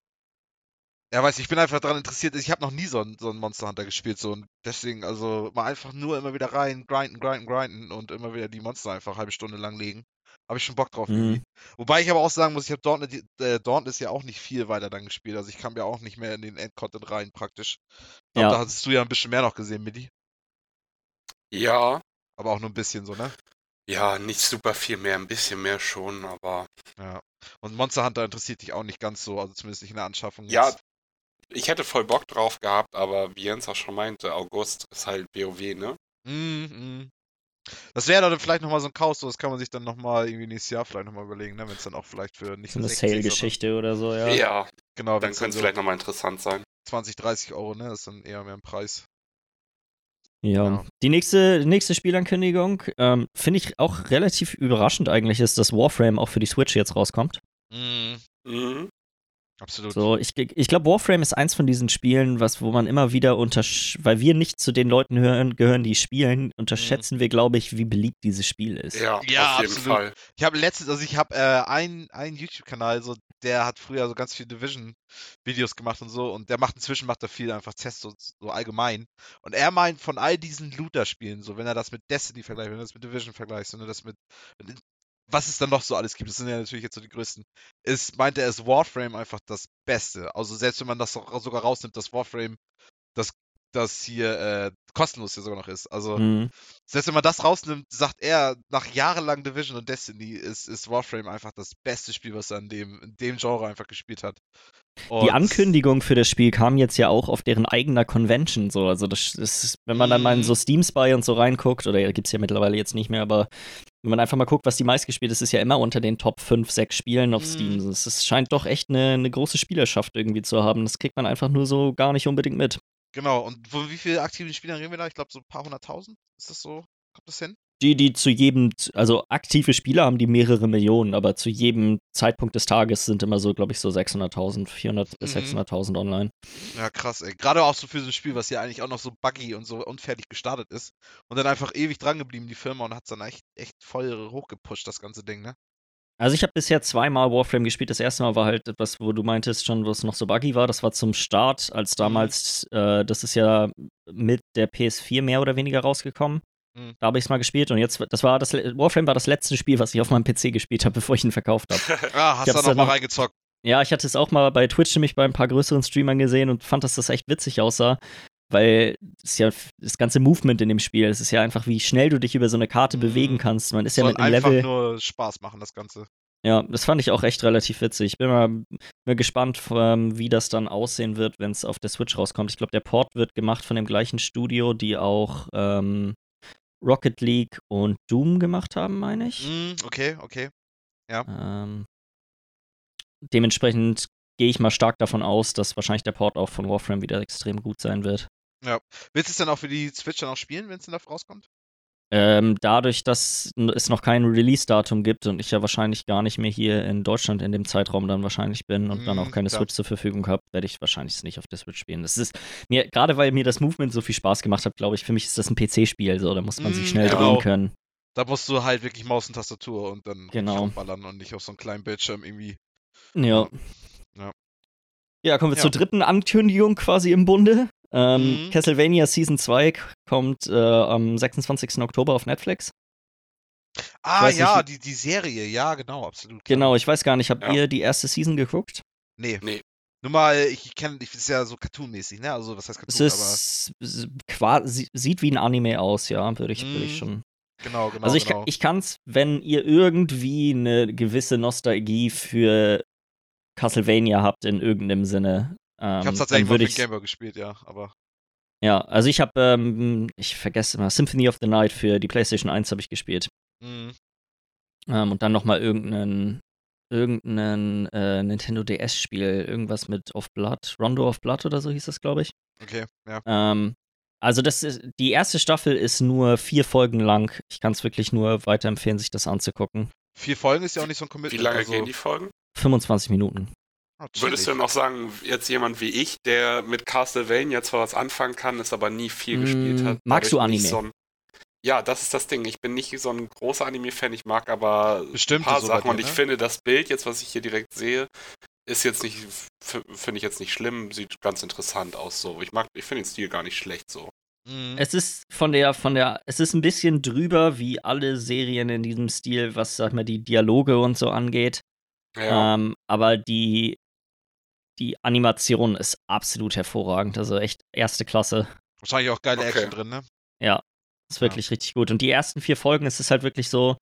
ja, weiß ich, ich bin einfach daran interessiert. Ich habe noch nie so einen, so einen Monster Hunter gespielt, so und deswegen, also mal einfach nur immer wieder rein, grinden, grinden, grinden und immer wieder die Monster einfach eine halbe Stunde lang legen. Habe ich schon Bock drauf Mhm. Wobei ich aber auch sagen muss, ich habe Dauntless, äh, Dauntless ja auch nicht viel weiter dann gespielt. Also ich kam ja auch nicht mehr in den Endcontent rein praktisch. Ich glaub, Ja. Da hattest du ja ein bisschen mehr noch gesehen, Midi. Ja, Aber auch nur ein bisschen so, ne? ja, nicht super viel mehr, ein bisschen mehr schon, aber Ja. Und Monster Hunter interessiert dich auch nicht ganz so, also zumindest nicht in der Anschaffung Ja, jetzt. Ich hätte voll Bock drauf gehabt, aber wie Jens auch schon meinte, August ist halt WoW, ne? Mm, mm. Das wäre dann vielleicht nochmal so ein Chaos, so das kann man sich dann nochmal irgendwie nächstes Jahr vielleicht nochmal überlegen, ne? Wenn es dann auch vielleicht für nicht So eine 60, sondern- Sale-Geschichte oder so, ja. Ja, Genau, dann könnte es so vielleicht nochmal interessant sein. 20, 30 Euro, ne? Das ist dann eher mehr ein Preis. Ja. Ja. Die nächste, nächste Spielankündigung, ähm, finde ich auch relativ überraschend eigentlich, ist, dass Warframe auch für die Switch jetzt rauskommt. Mm, Mhm. Absolut. So, ich, ich glaube, Warframe ist eins von diesen Spielen, was, wo man immer wieder untersch weil wir nicht zu den Leuten hören, gehören, die spielen, unterschätzen wir, glaube ich, wie beliebt dieses Spiel ist. Ja, Ja, auf jeden absolut. Fall. Ich habe letztens, also ich habe äh, einen, einen YouTube-Kanal, so, der hat früher so ganz viele Division-Videos gemacht und so, und der macht inzwischen macht er viel einfach Tests so, so allgemein. Und er meint von all diesen Looter-Spielen, so wenn er das mit Destiny vergleicht, wenn er das mit Division vergleicht, wenn er das mit was es dann noch so alles gibt, das sind ja natürlich jetzt so die größten, ist, meint er, ist Warframe einfach das Beste. Also selbst wenn man das so- sogar rausnimmt, dass Warframe das, das hier äh, kostenlos hier sogar noch ist. Also Mhm. selbst wenn man das rausnimmt, sagt er, nach jahrelang Division und Destiny ist, ist Warframe einfach das beste Spiel, was er in dem, in dem Genre einfach gespielt hat. Die Und- Ankündigung für das Spiel kam jetzt ja auch auf deren eigener Convention. So. Also, das ist, wenn man dann mal in so Steam Spy und so reinguckt, oder gibt es ja mittlerweile jetzt nicht mehr, aber wenn man einfach mal guckt, was die meistgespielt ist, ist ja immer unter den Top 5, 6 Spielen auf Mhm. Steam. Es scheint doch echt eine, eine große Spielerschaft irgendwie zu haben. Das kriegt man einfach nur so gar nicht unbedingt mit. Genau, und von wie vielen aktiven Spielern reden wir da? Ich glaube, so ein paar hunderttausend? Ist das so? Kommt das hin? Die, die zu jedem, also aktive Spieler haben die mehrere Millionen, aber zu jedem Zeitpunkt des Tages sind immer so, glaube ich, so 600.000, 400 bis Mhm. 600.000 online. Ja, krass, ey. Gerade auch so für so ein Spiel, was ja eigentlich auch noch so buggy und so unfertig gestartet ist. Und dann einfach ewig dran geblieben, die Firma, und hat es dann echt, echt voll hochgepusht, das ganze Ding, ne? Also ich habe bisher zweimal Warframe gespielt. Das erste Mal war halt etwas, wo du meintest schon, wo es noch so buggy war. Das war zum Start, als damals, äh, das ist ja mit der PS4 mehr oder weniger rausgekommen. Mhm. Da habe ich es mal gespielt und jetzt, das war das, Warframe war das letzte Spiel, was ich auf meinem PC gespielt habe, [laughs] bevor ich ihn verkauft habe. [laughs] Ah, hast du da dann noch mal noch- reingezockt? ja, ich hatte es auch mal bei Twitch nämlich bei ein paar größeren Streamern gesehen und fand, dass das echt witzig aussah. Weil es ja das ganze Movement in dem Spiel, es ist ja einfach, wie schnell du dich über so eine Karte Mhm. bewegen kannst. Man ist ja Soll mit einem einfach Level. nur Spaß machen, das Ganze. Ja, das fand ich auch echt relativ witzig. Ich bin mal, mal gespannt, wie das dann aussehen wird, wenn es auf der Switch rauskommt. Ich glaube, der Port wird gemacht von dem gleichen Studio, die auch ähm, Rocket League und Doom gemacht haben, meine ich. Mm, okay, okay. Ähm, dementsprechend gehe ich mal stark davon aus, dass wahrscheinlich der Port auch von Warframe wieder extrem gut sein wird. Willst du es dann auch für die Switch dann auch spielen, wenn es dann dafür rauskommt? Ähm, dadurch, dass es noch kein Release-Datum gibt und ich ja wahrscheinlich gar nicht mehr hier in Deutschland in dem Zeitraum dann wahrscheinlich bin und dann auch Mhm, keine klar. Switch zur Verfügung habe, werde ich wahrscheinlich es nicht auf der Switch spielen. Das ist mir, gerade weil mir das Movement so viel Spaß gemacht hat, glaube ich, für mich ist das ein PC-Spiel, so, da muss man sich Mm, schnell genau. drehen können. Da musst du halt wirklich Maus und Tastatur und dann Genau. ballern und nicht auf so einem kleinen Bildschirm irgendwie. Ja. Ja. Ja, kommen wir Ja. zur dritten Ankündigung quasi im Bunde. Ähm, Mhm. Castlevania Season 2 kommt äh, am 26. Oktober auf Netflix. Ah ja, nicht- die, die Serie, ja, genau, absolut. klar. Genau, ich weiß gar nicht, habt Ja. ihr die erste Season geguckt? Nee. Nee. Nur mal, ich, kenne, ich ist ja so cartoonmäßig, ne? Also was heißt Es Cartoon, ist s- quasi, sieht wie ein Anime aus, ja, würde ich, würde ich Mhm. schon. genau, genau. Also ich, genau. kann- ich kann's, wenn ihr irgendwie eine gewisse Nostalgie für Castlevania habt in irgendeinem Sinne, ähm, ich hab's tatsächlich mal für den Gameboy gespielt, ja, aber. Ja, also ich habe, ähm, ich vergesse immer, Symphony of the Night für die PlayStation 1 habe ich gespielt. Mhm. Ähm, und dann nochmal irgendeinen, irgendeinen äh, Nintendo DS-Spiel, irgendwas mit of Blood, Rondo of Blood oder so hieß das, glaube ich. Okay, ja. Ähm, also das ist, die erste Staffel ist nur vier Folgen lang. Ich kann es wirklich nur weiterempfehlen, sich das anzugucken. Vier Folgen ist ja auch nicht so ein Wie Commitment. lange also, gehen die Folgen? 25 Minuten. Ah, Würdest du chillig. noch sagen, jetzt jemand wie ich, der mit Castlevania zwar was anfangen kann, es aber nie viel Mm, gespielt hat. magst du Anime? So ein, ja, das ist das Ding. Ich bin nicht so ein großer Anime-Fan. Ich mag aber Bestimmte ein paar so Sachen dir, und ich ne? finde, das Bild jetzt, was ich hier direkt sehe, ist jetzt nicht, finde ich jetzt nicht schlimm, sieht ganz interessant aus so. Ich mag, ich finde den Stil gar nicht schlecht so. Mhm. Es ist von der, von der, es ist ein bisschen drüber wie alle Serien in diesem Stil, was, sag mal, die Dialoge und so angeht. Ja, Ähm, aber die, die Animation ist absolut hervorragend. Also echt erste Klasse. Wahrscheinlich auch geile Okay. Action drin, ne? Ja, ist wirklich richtig gut. Und die ersten vier Folgen ist es halt wirklich so,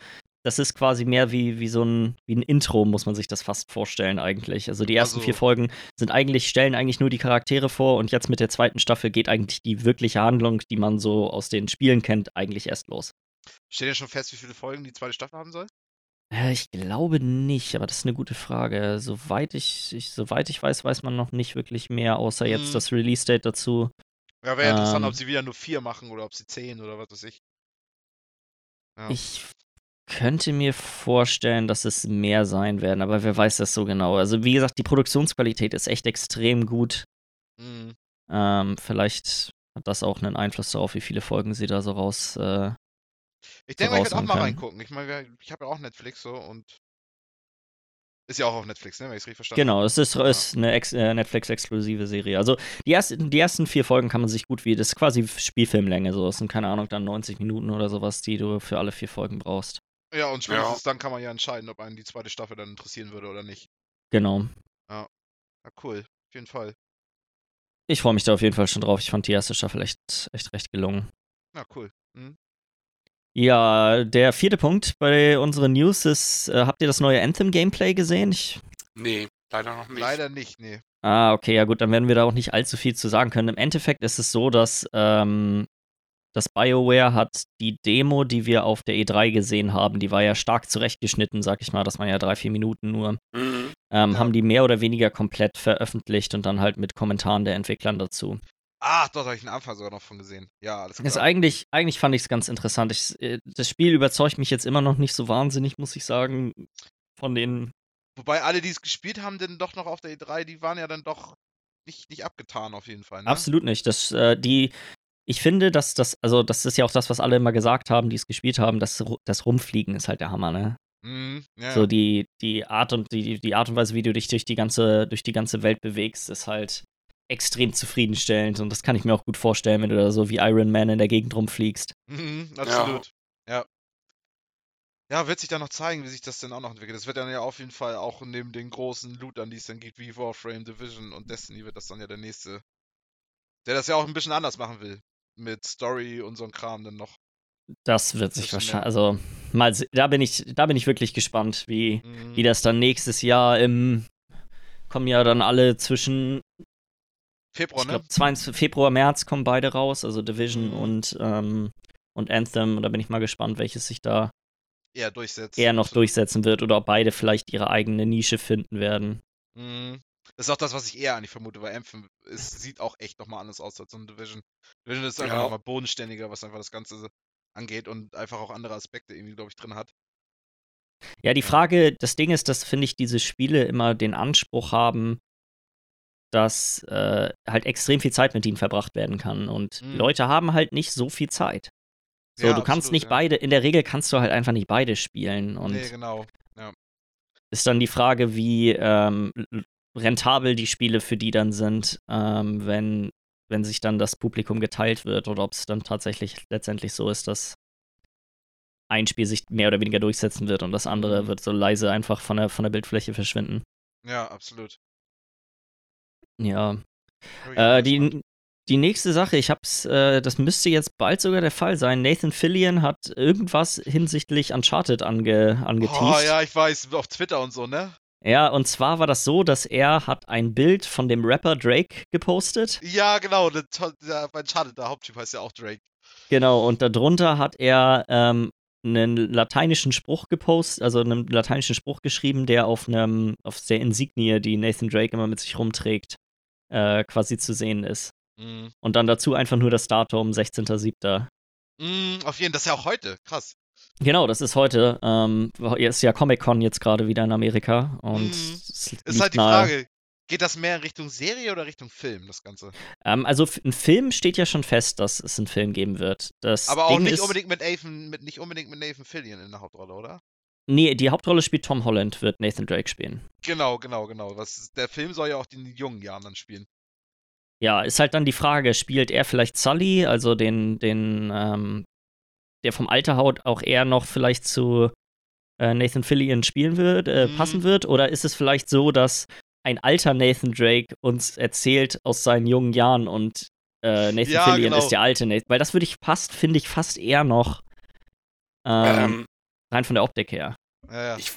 das ist quasi mehr wie, wie so ein, wie ein Intro, muss man sich das fast vorstellen eigentlich. Also die ersten Also- vier Folgen sind eigentlich, stellen eigentlich nur die Charaktere vor und jetzt mit der zweiten Staffel geht eigentlich die wirkliche Handlung, die man so aus den Spielen kennt, eigentlich erst los. Steht ja schon fest, wie viele Folgen die zweite Staffel haben soll? Äh, Ich glaube nicht, aber das ist eine gute Frage. Soweit ich, ich, soweit ich weiß, weiß man noch nicht wirklich mehr, außer jetzt Mhm. das Release-Date dazu. Ja, wäre interessant, Ähm. ob sie wieder nur vier machen oder ob sie zehn oder was weiß ich. Ja. Ich könnte mir vorstellen, dass es mehr sein werden, aber wer weiß das so genau. Also wie gesagt, die Produktionsqualität ist echt extrem gut. Mhm. Ähm, vielleicht hat das auch einen Einfluss darauf, wie viele Folgen sie da so raus. Äh, Ich denke ich werde auch mal können. reingucken. Ich meine, ich habe ja auch Netflix so und. Ist ja auch auf Netflix, ne? Wenn ich es richtig verstanden genau, es ist, ist eine Ex äh, Netflix-exklusive Serie. Also die ersten, die ersten vier Folgen kann man sich gut wie, das ist quasi Spielfilmlänge, so. Das sind, keine Ahnung, dann 90 Minuten oder sowas, die du für alle vier Folgen brauchst. Ja, und spätestens dann kann man ja entscheiden, ob einen die zweite Staffel dann interessieren würde oder nicht. Genau. Ja, cool. Auf jeden Fall. Ich freue mich da auf jeden Fall schon drauf. Ich fand die erste Staffel echt, echt recht gelungen. Ja, cool. Mhm. Ja, der vierte Punkt bei unseren News ist, äh, habt ihr das neue Anthem-Gameplay gesehen? Ich, nee, leider noch nicht. Leider nicht, nee. ah, okay, ja gut, dann werden wir da auch nicht allzu viel zu sagen können. Im Endeffekt ist es so, dass ähm, das BioWare hat die Demo, die wir auf der E3 gesehen haben, die war ja stark zurechtgeschnitten, sag ich mal, das waren ja drei, vier Minuten nur, Mhm. ähm, Ja. haben die mehr oder weniger komplett veröffentlicht und dann halt mit Kommentaren der Entwicklern dazu. Ah, doch, habe ich den Anfang sogar noch von gesehen. Ja, alles Ist klar. eigentlich, eigentlich fand ich es ganz interessant. Ich, äh, das Spiel überzeugt mich jetzt immer noch nicht so wahnsinnig, muss ich sagen. Von den. Wobei alle, die es gespielt haben, denn doch noch auf der E3, die waren ja dann doch nicht, nicht abgetan auf jeden Fall. Ne? Absolut nicht. Das, äh, die, ich finde, dass das, also das ist ja auch das, was alle immer gesagt haben, die es gespielt haben, das, Ru- das Rumfliegen ist halt der Hammer, ne? Mhm, ja, So die, die Art und die, die Art und Weise, wie du dich durch die ganze, durch die ganze Welt bewegst, ist halt extrem zufriedenstellend. Und das kann ich mir auch gut vorstellen, wenn du da so wie Iron Man in der Gegend rumfliegst. Mhm, absolut. Ja. ja. wird sich dann noch zeigen, wie sich das denn auch noch entwickelt. Das wird dann ja auf jeden Fall auch neben den großen Lootern, die es dann gibt, wie Warframe, Division und Destiny, wird das dann ja der nächste, der das ja auch ein bisschen anders machen will. Mit Story und so ein Kram dann noch. Das wird sich wahrscheinlich, also mal, da bin ich, da bin ich wirklich gespannt, wie, Mhm. wie das dann nächstes Jahr im, kommen ja dann alle zwischen, Februar, ich ne? glaube, 22 Februar, März kommen beide raus, also Division Mhm. und, ähm, und Anthem. Und da bin ich mal gespannt, welches sich da Eher durchsetzt. eher noch durchsetzen wird oder ob beide vielleicht ihre eigene Nische finden werden. Mhm. Das ist auch das, was ich eher eigentlich vermute, weil Anthem ist, sieht auch echt nochmal anders aus als so ein Division. Division ist einfach Ja. nochmal bodenständiger, was einfach das Ganze angeht und einfach auch andere Aspekte irgendwie, glaube ich, drin hat. Ja, die. Frage, das Ding ist, dass, finde ich, diese Spiele immer den Anspruch haben, dass äh, halt extrem viel Zeit mit ihnen verbracht werden kann. Und Mhm. Leute haben halt nicht so viel Zeit. So, Ja, du kannst absolut, nicht ja. beide, in der Regel kannst du halt einfach nicht beide spielen. Und nee, genau. ist dann die Frage, wie ähm, rentabel die Spiele für die dann sind, ähm, wenn, wenn sich dann das Publikum geteilt wird oder ob es dann tatsächlich letztendlich so ist, dass ein Spiel sich mehr oder weniger durchsetzen wird und das andere Mhm. wird so leise einfach von der, von der Bildfläche verschwinden. Ja, absolut. Ja. Äh, die, die nächste Sache, ich hab's, äh, das müsste jetzt bald sogar der Fall sein. Nathan Fillion hat irgendwas hinsichtlich Uncharted ange, angeteased. Oh ja, ich weiß, auf Twitter und so, ne? Ja, und zwar war das so, dass er hat ein Bild von dem Rapper Drake gepostet. Ja, genau. Der, der, Schade, der Haupttyp heißt ja auch Drake. Genau, und darunter hat er ähm, einen lateinischen Spruch gepostet, also einen lateinischen Spruch geschrieben, der auf einem, auf der Insignie, die Nathan Drake immer mit sich rumträgt, äh, quasi zu sehen ist. Mhm. Und dann dazu einfach nur das Datum 16.07. Mhm, auf jeden Fall, das ist ja auch heute. Krass. Genau, das ist heute. Ähm, ist ja Comic-Con jetzt gerade wieder in Amerika. Und Mhm. es Ist halt die Frage, geht das mehr in Richtung Serie oder Richtung Film, das Ganze? Ähm, also ein Film steht ja schon fest, dass es einen Film geben wird. Das Aber auch Ding nicht ist, unbedingt mit Nathan, mit, nicht unbedingt mit Nathan Fillion in der Hauptrolle, oder? Nee, die Hauptrolle spielt Tom Holland, wird Nathan Drake spielen. Genau, genau, genau. Was, der Film soll ja auch in den jungen Jahren dann spielen. Ja, ist halt dann die Frage, spielt er vielleicht Sully, also den, den, ähm, der vom Alter haut auch eher noch vielleicht zu äh, Nathan Fillion spielen wird, äh, Mhm. passen wird? Oder ist es vielleicht so, dass ein alter Nathan Drake uns erzählt aus seinen jungen Jahren und äh, Nathan Ja, Fillion genau. ist der alte Nathan? Weil das würde ich fast, finde ich, fast eher noch ähm, Ähm, rein von der Optik her. Ja, ja. ich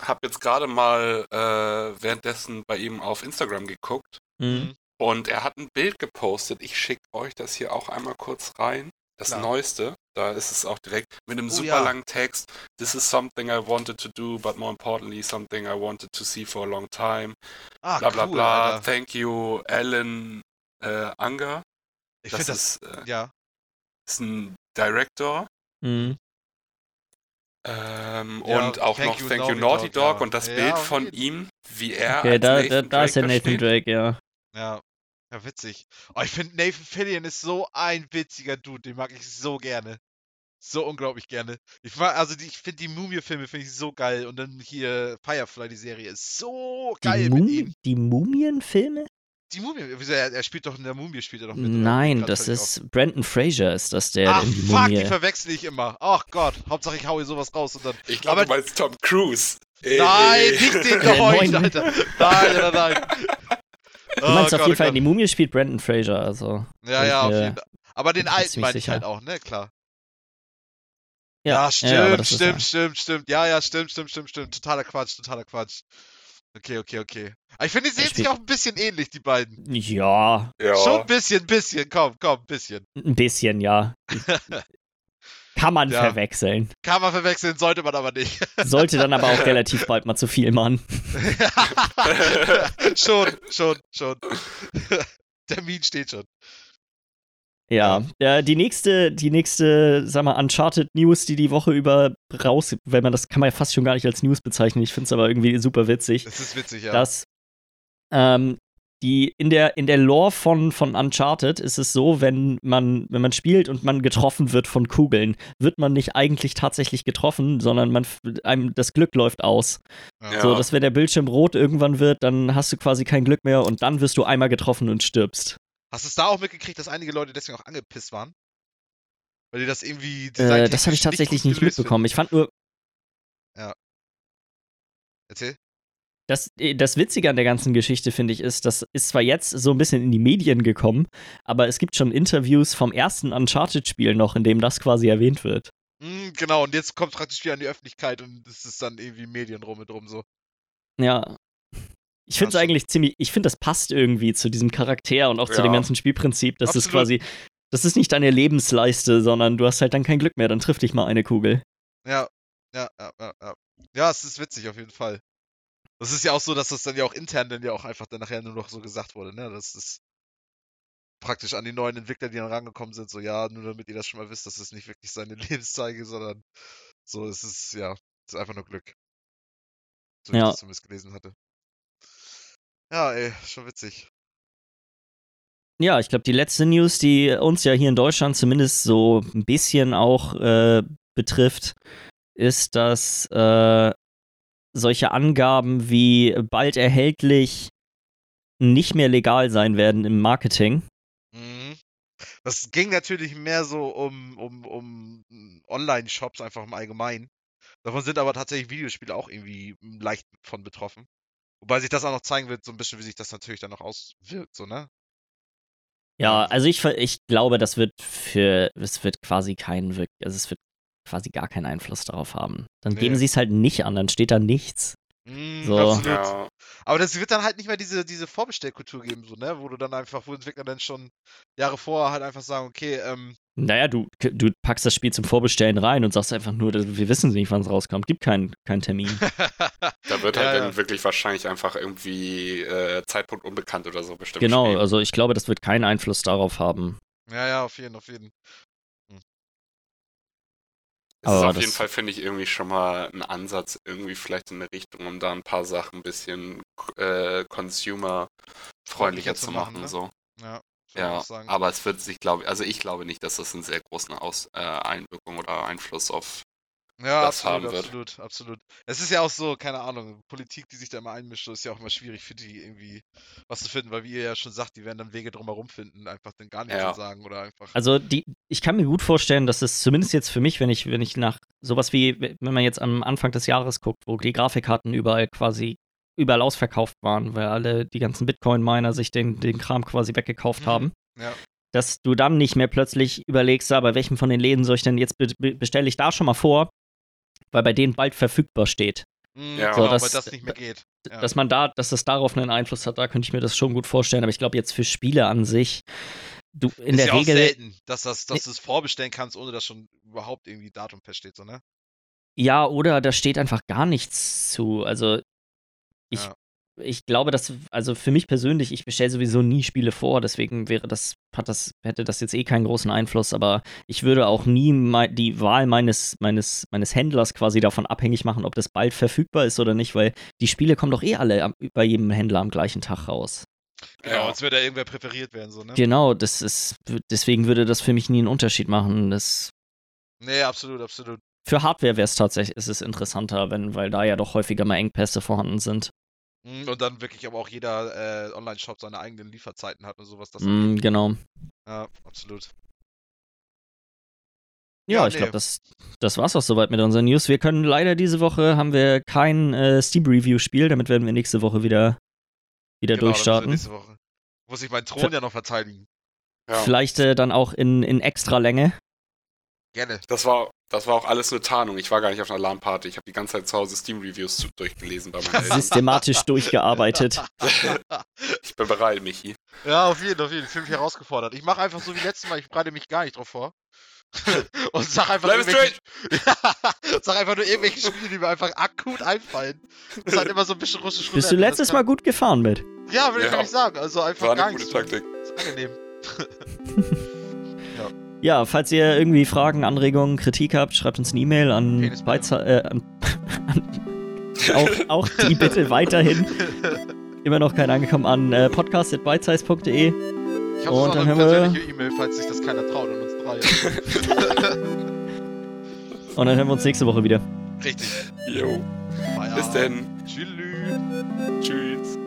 habe jetzt gerade mal äh, währenddessen bei ihm auf Instagram geguckt Mhm. und er hat ein Bild gepostet. Ich schicke euch das hier auch einmal kurz rein. Das Klar. neueste, da ist es auch direkt mit einem Oh, super ja. langen Text. This is something I wanted to do, but more importantly, something I wanted to see for a long time. Ah, Bla bla cool, bla. Alter. Thank you, Alan äh, Unger. Ich Das, finde das, ist, äh, ja. ist ein Director. Mhm. Ähm, Ja, und auch Thank noch You, Thank You Naughty Naughty Dog, Dog ja. und das Ja, Bild von ihm, wie er Okay, als da, da, Nathan da ist der Drake Nathan. Drake, ja. Ja. Ja, witzig. Oh, ich finde Nathan Fillion ist so ein witziger Dude, den mag ich so gerne. So unglaublich gerne. Ich mag, also die, ich finde die Mumie-Filme finde ich so geil und dann hier Firefly, die Serie, ist so geil Die, mit Mum ihm. die Mumienfilme? Die Mumie, wieso, er, er spielt doch in der Mumie, spielt er doch mit. Nein, das ist Brandon Fraser, ist das der Ach, in die fuck, Mumie. die verwechsel ich immer. Ach Gott, Hauptsache ich hau hier sowas raus und dann. Ich glaube, du meinst Tom Cruise. Äh, Nein, äh, nicht den [laughs] Geräusch, Alter. Nein, nein, nein. Du meinst Oh auf Gott, jeden oh Fall, Gott. in die Mumie spielt Brandon Fraser, also. Ja, ja, auf jeden Fall. Aber den alten meine ich sicher. halt auch, ne? Klar. Ja, Ja, stimmt, ist stimmt, ja- stimmt, stimmt. Ja, ja, stimmt, stimmt, stimmt, stimmt. Totaler Quatsch, totaler Quatsch. Okay, okay, okay. Aber ich finde, die sehen sich auch ein bisschen ähnlich, die beiden. Ja, ja. Schon ein bisschen, bisschen, komm, komm, ein bisschen. ein bisschen, ja. [laughs] Kann man Ja. verwechseln. Kann man verwechseln, sollte man aber nicht. [laughs] Sollte dann aber auch relativ bald mal zu viel machen. [laughs] schon, schon, schon. Termin steht schon. Ja, äh, die nächste, die nächste, sag mal, Uncharted News, die die Woche über raus, wenn man das kann man ja fast schon gar nicht als News bezeichnen. Ich finde es aber irgendwie super witzig, Das ist witzig, ja. dass ähm, die in der in der Lore von von Uncharted ist es so, wenn man wenn man spielt und man getroffen wird von Kugeln, wird man nicht eigentlich tatsächlich getroffen, sondern man einem das Glück läuft aus. ja. So, dass wenn der Bildschirm rot irgendwann wird, dann hast du quasi kein Glück mehr und dann wirst du einmal getroffen und stirbst. Hast du es da auch mitgekriegt, dass einige Leute deswegen auch angepisst waren? Weil die das irgendwie. Äh, das habe ich tatsächlich nicht mitbekommen. Ich fand nur, finden. Erzähl. Das, äh, das Witzige an der ganzen Geschichte, finde ich, ist, das ist zwar jetzt so ein bisschen in die Medien gekommen, aber es gibt schon Interviews vom ersten Uncharted-Spiel noch, in dem das quasi erwähnt wird. Mm, genau, und jetzt kommt praktisch wieder an die Öffentlichkeit und es ist dann irgendwie Medien rum und drum so. Ja. Ich finde es eigentlich ziemlich, ich finde, das passt irgendwie zu diesem Charakter und auch ja. zu dem ganzen Spielprinzip. Das Absolut. ist quasi, das ist nicht deine Lebensleiste, sondern du hast halt dann kein Glück mehr, dann trifft dich mal eine Kugel. Ja, ja, ja, ja. Ja, ja es ist witzig auf jeden Fall. Das ist ja auch so, dass das dann ja auch intern dann ja auch einfach dann nachher nur noch so gesagt wurde, ne? Das ist praktisch an die neuen Entwickler, die dann rangekommen sind, so ja, nur damit ihr das schon mal wisst, dass es nicht wirklich seine [laughs] Lebenszeige, sondern so es ist ja, es ist einfach nur Glück. So wie ja. ich das zumindest gelesen hatte. Ja, ey, schon witzig. Ja, ich glaube, die letzte News, die uns ja hier in Deutschland zumindest so ein bisschen auch äh, betrifft, ist, dass äh, solche Angaben wie bald erhältlich nicht mehr legal sein werden im Marketing. Mhm. Das ging natürlich mehr so um, um, um Online-Shops einfach im Allgemeinen. Davon sind aber tatsächlich Videospiele auch irgendwie leicht von betroffen. Wobei sich das auch noch zeigen wird, so ein bisschen, wie sich das natürlich dann noch auswirkt, so, ne? Ja, also ich, ich glaube, das wird für, es wird quasi keinen, also es wird quasi gar keinen Einfluss darauf haben. Dann nee. geben sie es halt nicht an, dann steht da nichts. Mm, so. Absolut. Ja. Aber das wird dann halt nicht mehr diese, diese Vorbestellkultur geben, so, ne? Wo du dann einfach, wo Entwickler dann schon Jahre vorher halt einfach sagen, okay, ähm. Naja, du, du packst das Spiel zum Vorbestellen rein und sagst einfach nur, wir wissen nicht, wann es rauskommt. Gibt keinen kein Termin. [laughs] da wird halt ja, dann ja. wirklich wahrscheinlich einfach irgendwie äh, Zeitpunkt unbekannt oder so bestimmt. Genau, stehen. also ich glaube, das wird keinen Einfluss darauf haben. Ja, ja, auf jeden, auf jeden. Es ist auf jeden Fall, finde ich, irgendwie schon mal ein Ansatz, irgendwie vielleicht in eine Richtung, um da ein paar Sachen ein bisschen äh, consumer-freundlicher zu machen. Ne? So. Ja, ja aber es wird sich, glaube also ich glaube nicht, dass das einen sehr großen Aus äh, Einwirkung oder Einfluss auf ja, das absolut, haben wird. absolut, absolut. Es ist ja auch so, keine Ahnung, Politik, die sich da immer einmischt, ist ja auch immer schwierig für die irgendwie was zu finden, weil wie ihr ja schon sagt, die werden dann Wege drumherum finden, einfach dann gar nichts ja. zu sagen oder einfach. Also die, ich kann mir gut vorstellen, dass es zumindest jetzt für mich, wenn ich, wenn ich nach sowas wie, wenn man jetzt am Anfang des Jahres guckt, wo die Grafikkarten überall quasi überall ausverkauft waren, weil alle die ganzen Bitcoin-Miner sich den, den Kram quasi weggekauft mhm. haben. Ja dass du dann nicht mehr plötzlich überlegst, bei welchem von den Läden soll ich denn jetzt be bestelle ich da schon mal vor weil bei denen bald verfügbar steht. Mhm, ja, so, genau, dass, das nicht mehr geht. Ja. Dass man da, dass das darauf einen Einfluss hat, da könnte ich mir das schon gut vorstellen. Aber ich glaube jetzt für Spiele an sich, du in ist der ja Regel. Auch selten, dass, das, dass du es vorbestellen kannst, ohne dass schon überhaupt irgendwie Datum feststeht, so, ne? Ja, oder da steht einfach gar nichts zu. Also ich ja ich glaube, dass, also für mich persönlich, ich bestelle sowieso nie Spiele vor, deswegen wäre das, hat das, hätte das jetzt eh keinen großen Einfluss, aber ich würde auch nie die Wahl meines, meines, meines Händlers quasi davon abhängig machen, ob das bald verfügbar ist oder nicht, weil die Spiele kommen doch eh alle bei jedem Händler am gleichen Tag raus. Genau, als würde da irgendwer präferiert werden, so, ne? Genau, das ist, deswegen würde das für mich nie einen Unterschied machen. Das nee, absolut, absolut. Für Hardware wäre es tatsächlich, ist es interessanter, wenn, weil da ja doch häufiger mal Engpässe vorhanden sind. Mhm, und dann wirklich aber auch jeder äh, Online-Shop seine eigenen Lieferzeiten hat und sowas. Das mm, genau. Ja, absolut. Ja, ja ich nee. glaube, das, das war's auch soweit mit unseren News. Wir können leider diese Woche haben wir kein äh, Steam-Review-Spiel, damit werden wir nächste Woche wieder, wieder genau, durchstarten. Nächste Woche. Muss ich meinen Thron Ver ja noch verteidigen. Ja. Vielleicht äh, dann auch in, in extra Länge. Gerne. Das war, das war auch alles eine Tarnung. Ich war gar nicht auf einer LAN-Party. Ich habe die ganze Zeit zu Hause Steam-Reviews durchgelesen bei meinen Eltern. Systematisch [laughs] durchgearbeitet. [laughs] ich bin bereit, Michi. Ja, auf jeden, auf jeden. Ich fühle mich herausgefordert. Ich mache einfach so wie letztes Mal. Ich bereite mich gar nicht drauf vor. [laughs] und sag einfach, Bleib straight. sag einfach nur irgendwelche Spiele, die mir einfach akut einfallen. Das ist halt immer so ein bisschen russisch Bist du letztes Mal gut gefahren mit? Ja, würde ich ja. sagen. Also einfach War gar eine gute Taktik. Das ist angenehm. Ja, falls ihr irgendwie Fragen, Anregungen, Kritik habt, schreibt uns eine E-Mail an Beize äh, an, auch, auch die bitte weiterhin. Immer noch kein angekommen an äh, podcast.bitesize.de. Ich habe auch eine persönliche E-Mail, falls sich das keiner traut an uns drei. [laughs] Und dann hören wir uns nächste Woche wieder. Richtig. Jo. Bis denn. Tschüss. Tschüss.